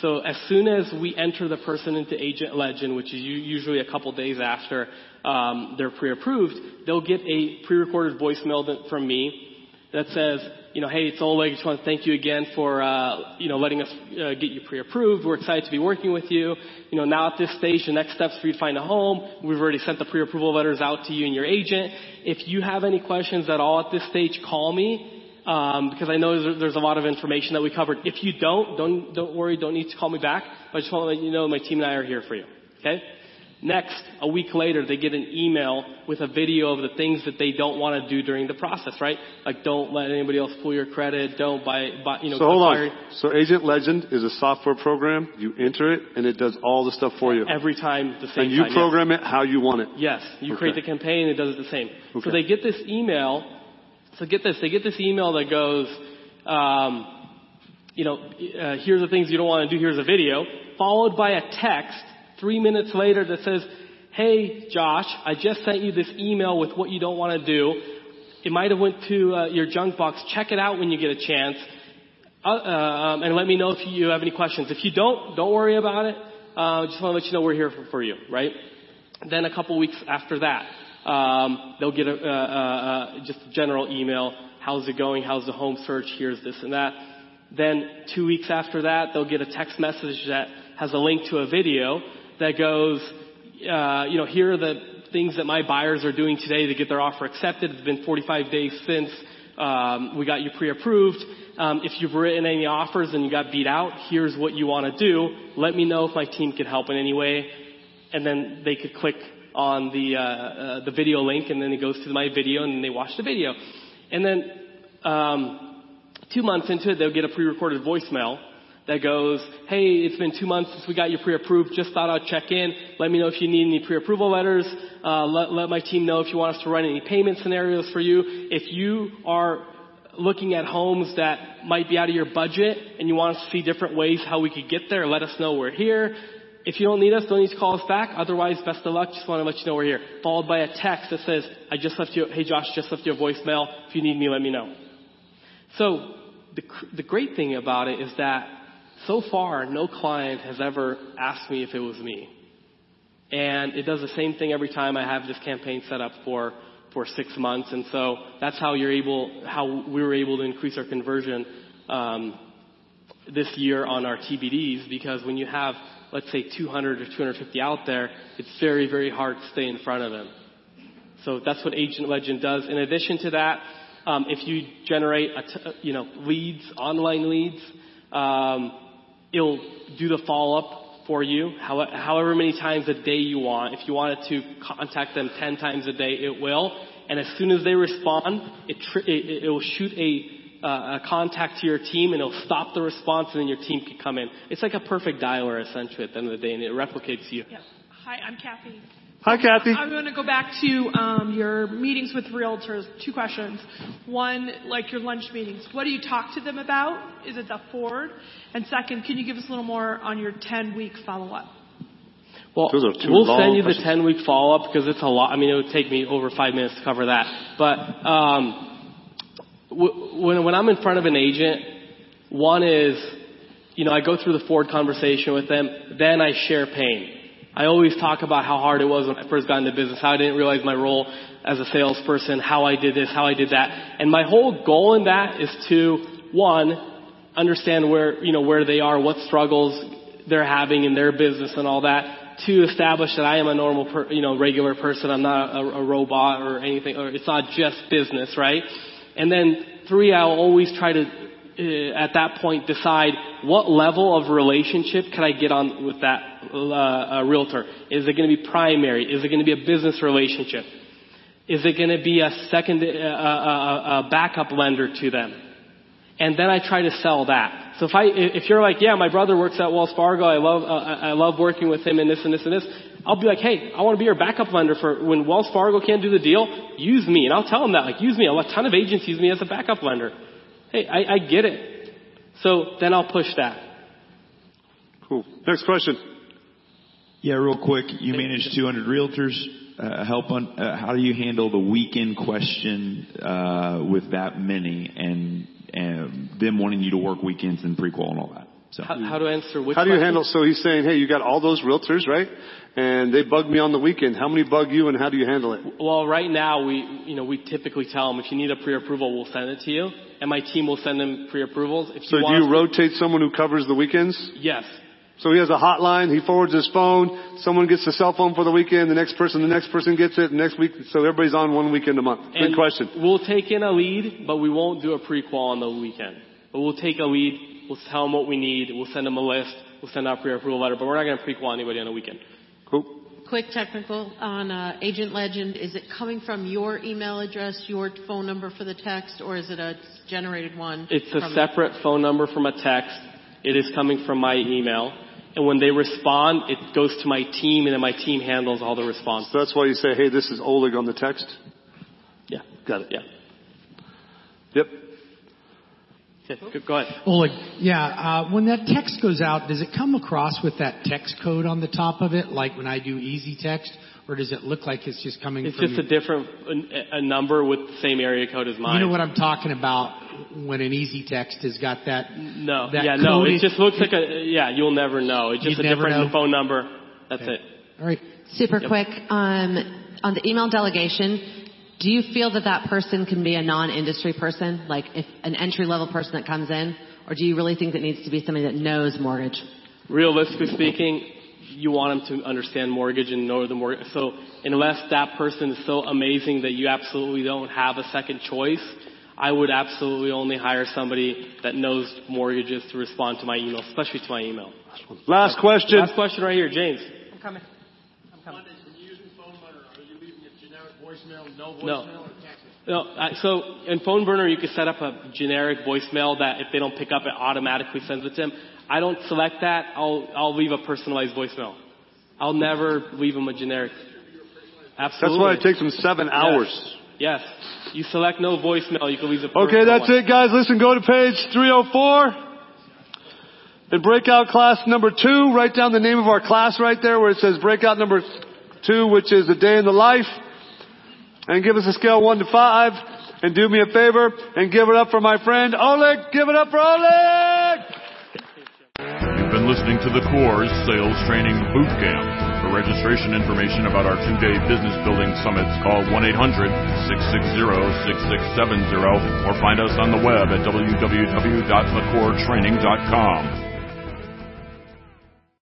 [SPEAKER 8] So as soon as we enter the person into Agent Legend, which is usually a couple days after um, they're pre-approved, they'll get a pre-recorded voicemail that, from me that says, you know, hey, it's Oleg. Just want to thank you again for, uh, you know, letting us uh, get you pre-approved. We're excited to be working with you. You know, now at this stage, the next steps for you to find a home. We've already sent the pre-approval letters out to you and your agent. If you have any questions at all at this stage, call me. um, because I know there's, there's a lot of information that we covered. If you don't, don't don't worry, don't need to call me back. But I just want to let you know my team and I are here for you. Okay. Next, a week later, they get an email with a video of the things that they don't want to do during the process, right? Like don't let anybody else pull your credit, don't buy, buy you know,
[SPEAKER 2] So hold on. So Agent Legend is a software program. You enter it, and it does all the stuff for you.
[SPEAKER 8] every time the same
[SPEAKER 2] And you
[SPEAKER 8] time. yes.
[SPEAKER 2] program it how you want it.
[SPEAKER 8] Yes, you
[SPEAKER 2] Okay.
[SPEAKER 8] create the campaign, it does it the same.
[SPEAKER 2] Okay.
[SPEAKER 8] So they get this email. So get this, they get this email that goes, um, you know, uh, here's the things you don't want to do. Here's a video, followed by a text three minutes later that says, "Hey, Josh, I just sent you this email with what you don't want to do. It might have went to uh, your junk box. Check it out when you get a chance, uh, um, and let me know if you have any questions. If you don't, don't worry about it. Uh, just want to let you know we're here for, for you, right? Then a couple weeks after that, um, they'll get a, uh, uh, uh, just a general email. How's it going? How's the home search? Here's this and that. Then two weeks after that, they'll get a text message that has a link to a video that goes, uh, you know, here are the things that my buyers are doing today to get their offer accepted. It's been 45 days since um, we got you pre-approved. Um, if you've written any offers and you got beat out, here's what you want to do. Let me know if my team can help in any way. And then they could click on the uh, uh, the video link, and then it goes to my video, and they watch the video. And then um, two months into it, they'll get a pre-recorded voicemail that goes, "Hey, it's been two months since we got you pre-approved. Just thought I'd check in. Let me know if you need any pre-approval letters. Uh, let, let my team know if you want us to run any payment scenarios for you. If you are looking at homes that might be out of your budget and you want us to see different ways how we could get there, let us know we're here. If you don't need us, don't need to call us back. Otherwise, best of luck. Just want to let you know we're here. Followed by a text that says, I just left you, hey Josh, just left you a voicemail. If you need me, let me know. So, the, the great thing about it is that so far, no client has ever asked me if it was me. And it does the same thing every time I have this campaign set up for, for six months. And so that's how you're able, how we were able to increase our conversion, um, this year on our TBDs because when you have, let's say 200 or 250 out there, it's very, very hard to stay in front of them. So that's what Agent Legend does. In addition to that, um, if you generate, you know, leads, online leads, um, it'll do the follow-up for you, how, however many times a day you want. If you wanted to contact them 10 times a day, it will. And as soon as they respond, it, it, it will shoot a, uh, a contact to your team and it'll stop the response and then your team can come in. It's like a perfect dialer essentially at the end of the day and it replicates you.
[SPEAKER 30] Hi, I'm Kathy.
[SPEAKER 2] Hi, Kathy.
[SPEAKER 30] I'm going to go back to um, your meetings with realtors. Two questions. One, like your lunch meetings. What do you talk to them about? Is it the Ford? And second, can you give us a little more on your 10 week follow up?
[SPEAKER 8] Well,
[SPEAKER 2] Those are two
[SPEAKER 8] we'll send you the 10 week follow up because it's a lot. I mean, it would take me over five minutes to cover that. But um, w- when when I'm in front of an agent, one is, you know, I go through the Ford conversation with them. Then I share pain. I always talk about how hard it was when I first got into business, how I didn't realize my role as a salesperson, how I did this, how I did that. And my whole goal in that is to, one, understand where, you know, where they are, what struggles they're having in their business and all that. To establish that I am a normal, per, you know, regular person. I'm not a, a robot or anything, or it's not just business, right? And then three, I'll always try to, at that point, decide what level of relationship can I get on with that uh, uh, realtor. Is it going to be primary? Is it going to be a business relationship? Is it going to be a second, uh, a, a backup lender to them? And then I try to sell that. So if I, if you're like, yeah, my brother works at Wells Fargo, I love, uh, I love working with him in this and this and this, I'll be like, hey, I want to be your backup lender for when Wells Fargo can't do the deal, use me. And I'll tell them that, like, use me. A ton of agents use me as a backup lender. Hey, I, I get it. So then I'll push that.
[SPEAKER 2] Cool. Next question.
[SPEAKER 28] Yeah, real quick. You manage 200 realtors. Uh, help on uh, how do you handle the weekend question uh, with that many and and them wanting you to work weekends and prequal and all that. So
[SPEAKER 8] How, how to answer which
[SPEAKER 2] How do you
[SPEAKER 8] question?
[SPEAKER 2] handle? So he's saying, hey, you got all those realtors, right? And they bug me on the weekend. How many bug you, and how do you handle it?
[SPEAKER 8] Well, right now we, you know, we typically tell them if you need a pre-approval, we'll send it to you, and my team will send them pre-approvals. If
[SPEAKER 2] So
[SPEAKER 8] you
[SPEAKER 2] do you rotate someone who covers the weekends?
[SPEAKER 8] Yes.
[SPEAKER 2] So he has a hotline. He forwards his phone. Someone gets the cell phone for the weekend. The next person, the next person gets it. The next week, so everybody's on one weekend a month. Good question.
[SPEAKER 8] We'll take in a lead, but we won't do a pre-qual on the weekend. But we'll take a lead. We'll tell them what we need. We'll send them a list. We'll send out pre-approval letter. But we're not going to pre-qual anybody on a weekend.
[SPEAKER 31] Quick technical on uh, Agent Legend. Is it coming from your email address, your phone number for the text, or is it a generated one?
[SPEAKER 8] It's a
[SPEAKER 31] from-
[SPEAKER 8] separate phone number from a text. It is coming from my email. And when they respond, it goes to my team, and then my team handles all the responses.
[SPEAKER 2] So that's why you say, hey, this is Oleg on the text?
[SPEAKER 8] Yeah.
[SPEAKER 2] Got it.
[SPEAKER 8] Yeah.
[SPEAKER 2] Yep.
[SPEAKER 8] Okay, go- go ahead.
[SPEAKER 32] Oleg, yeah, uh, when that text goes out, does it come across with that text code on the top of it, like when I do easy text, or does it look like it's just coming
[SPEAKER 8] It's
[SPEAKER 32] from
[SPEAKER 8] just a different a, a number with the same area code as mine.
[SPEAKER 32] You know what I'm talking about when an easy text has got that
[SPEAKER 8] No,
[SPEAKER 32] that
[SPEAKER 8] yeah, no.
[SPEAKER 32] code
[SPEAKER 8] It just looks like a yeah. You'll never know. It's just a different
[SPEAKER 32] know?
[SPEAKER 8] phone number. That's it.
[SPEAKER 32] All right.
[SPEAKER 31] Super quick. Um, on the email delegation, do you feel that that person can be a non-industry person, like if an entry-level person that comes in, or do you really think it needs to be somebody that knows mortgage?
[SPEAKER 8] Realistically speaking, you want them to understand mortgage and know the mortgage. So unless that person is so amazing that you absolutely don't have a second choice, I would absolutely only hire somebody that knows mortgages to respond to my email, especially to my email.
[SPEAKER 2] Last question.
[SPEAKER 8] Last question right here, James.
[SPEAKER 31] I'm coming. I'm coming.
[SPEAKER 8] No. No, I, so in PhoneBurner you can set up a generic voicemail that if they don't pick up it automatically sends it to them. I don't select that. I'll I'll leave a personalized voicemail. I'll never leave them a generic. Absolutely.
[SPEAKER 2] That's why it takes them seven hours.
[SPEAKER 8] Yes. You select no voicemail. You can leave the.
[SPEAKER 2] Okay, that's it, guys. Listen, go to page 304. In breakout class number two, write down the name of our class right there where it says breakout number two, which is a day in the life. And give us a scale one to five. And do me a favor and give it up for my friend Oleg. Give it up for Oleg!
[SPEAKER 33] You've been listening to the Core Sales Training Boot Camp. For registration information about our two-day business building summits, call 1-800-660-6670 or find us on the web at www.thecoretraining.com.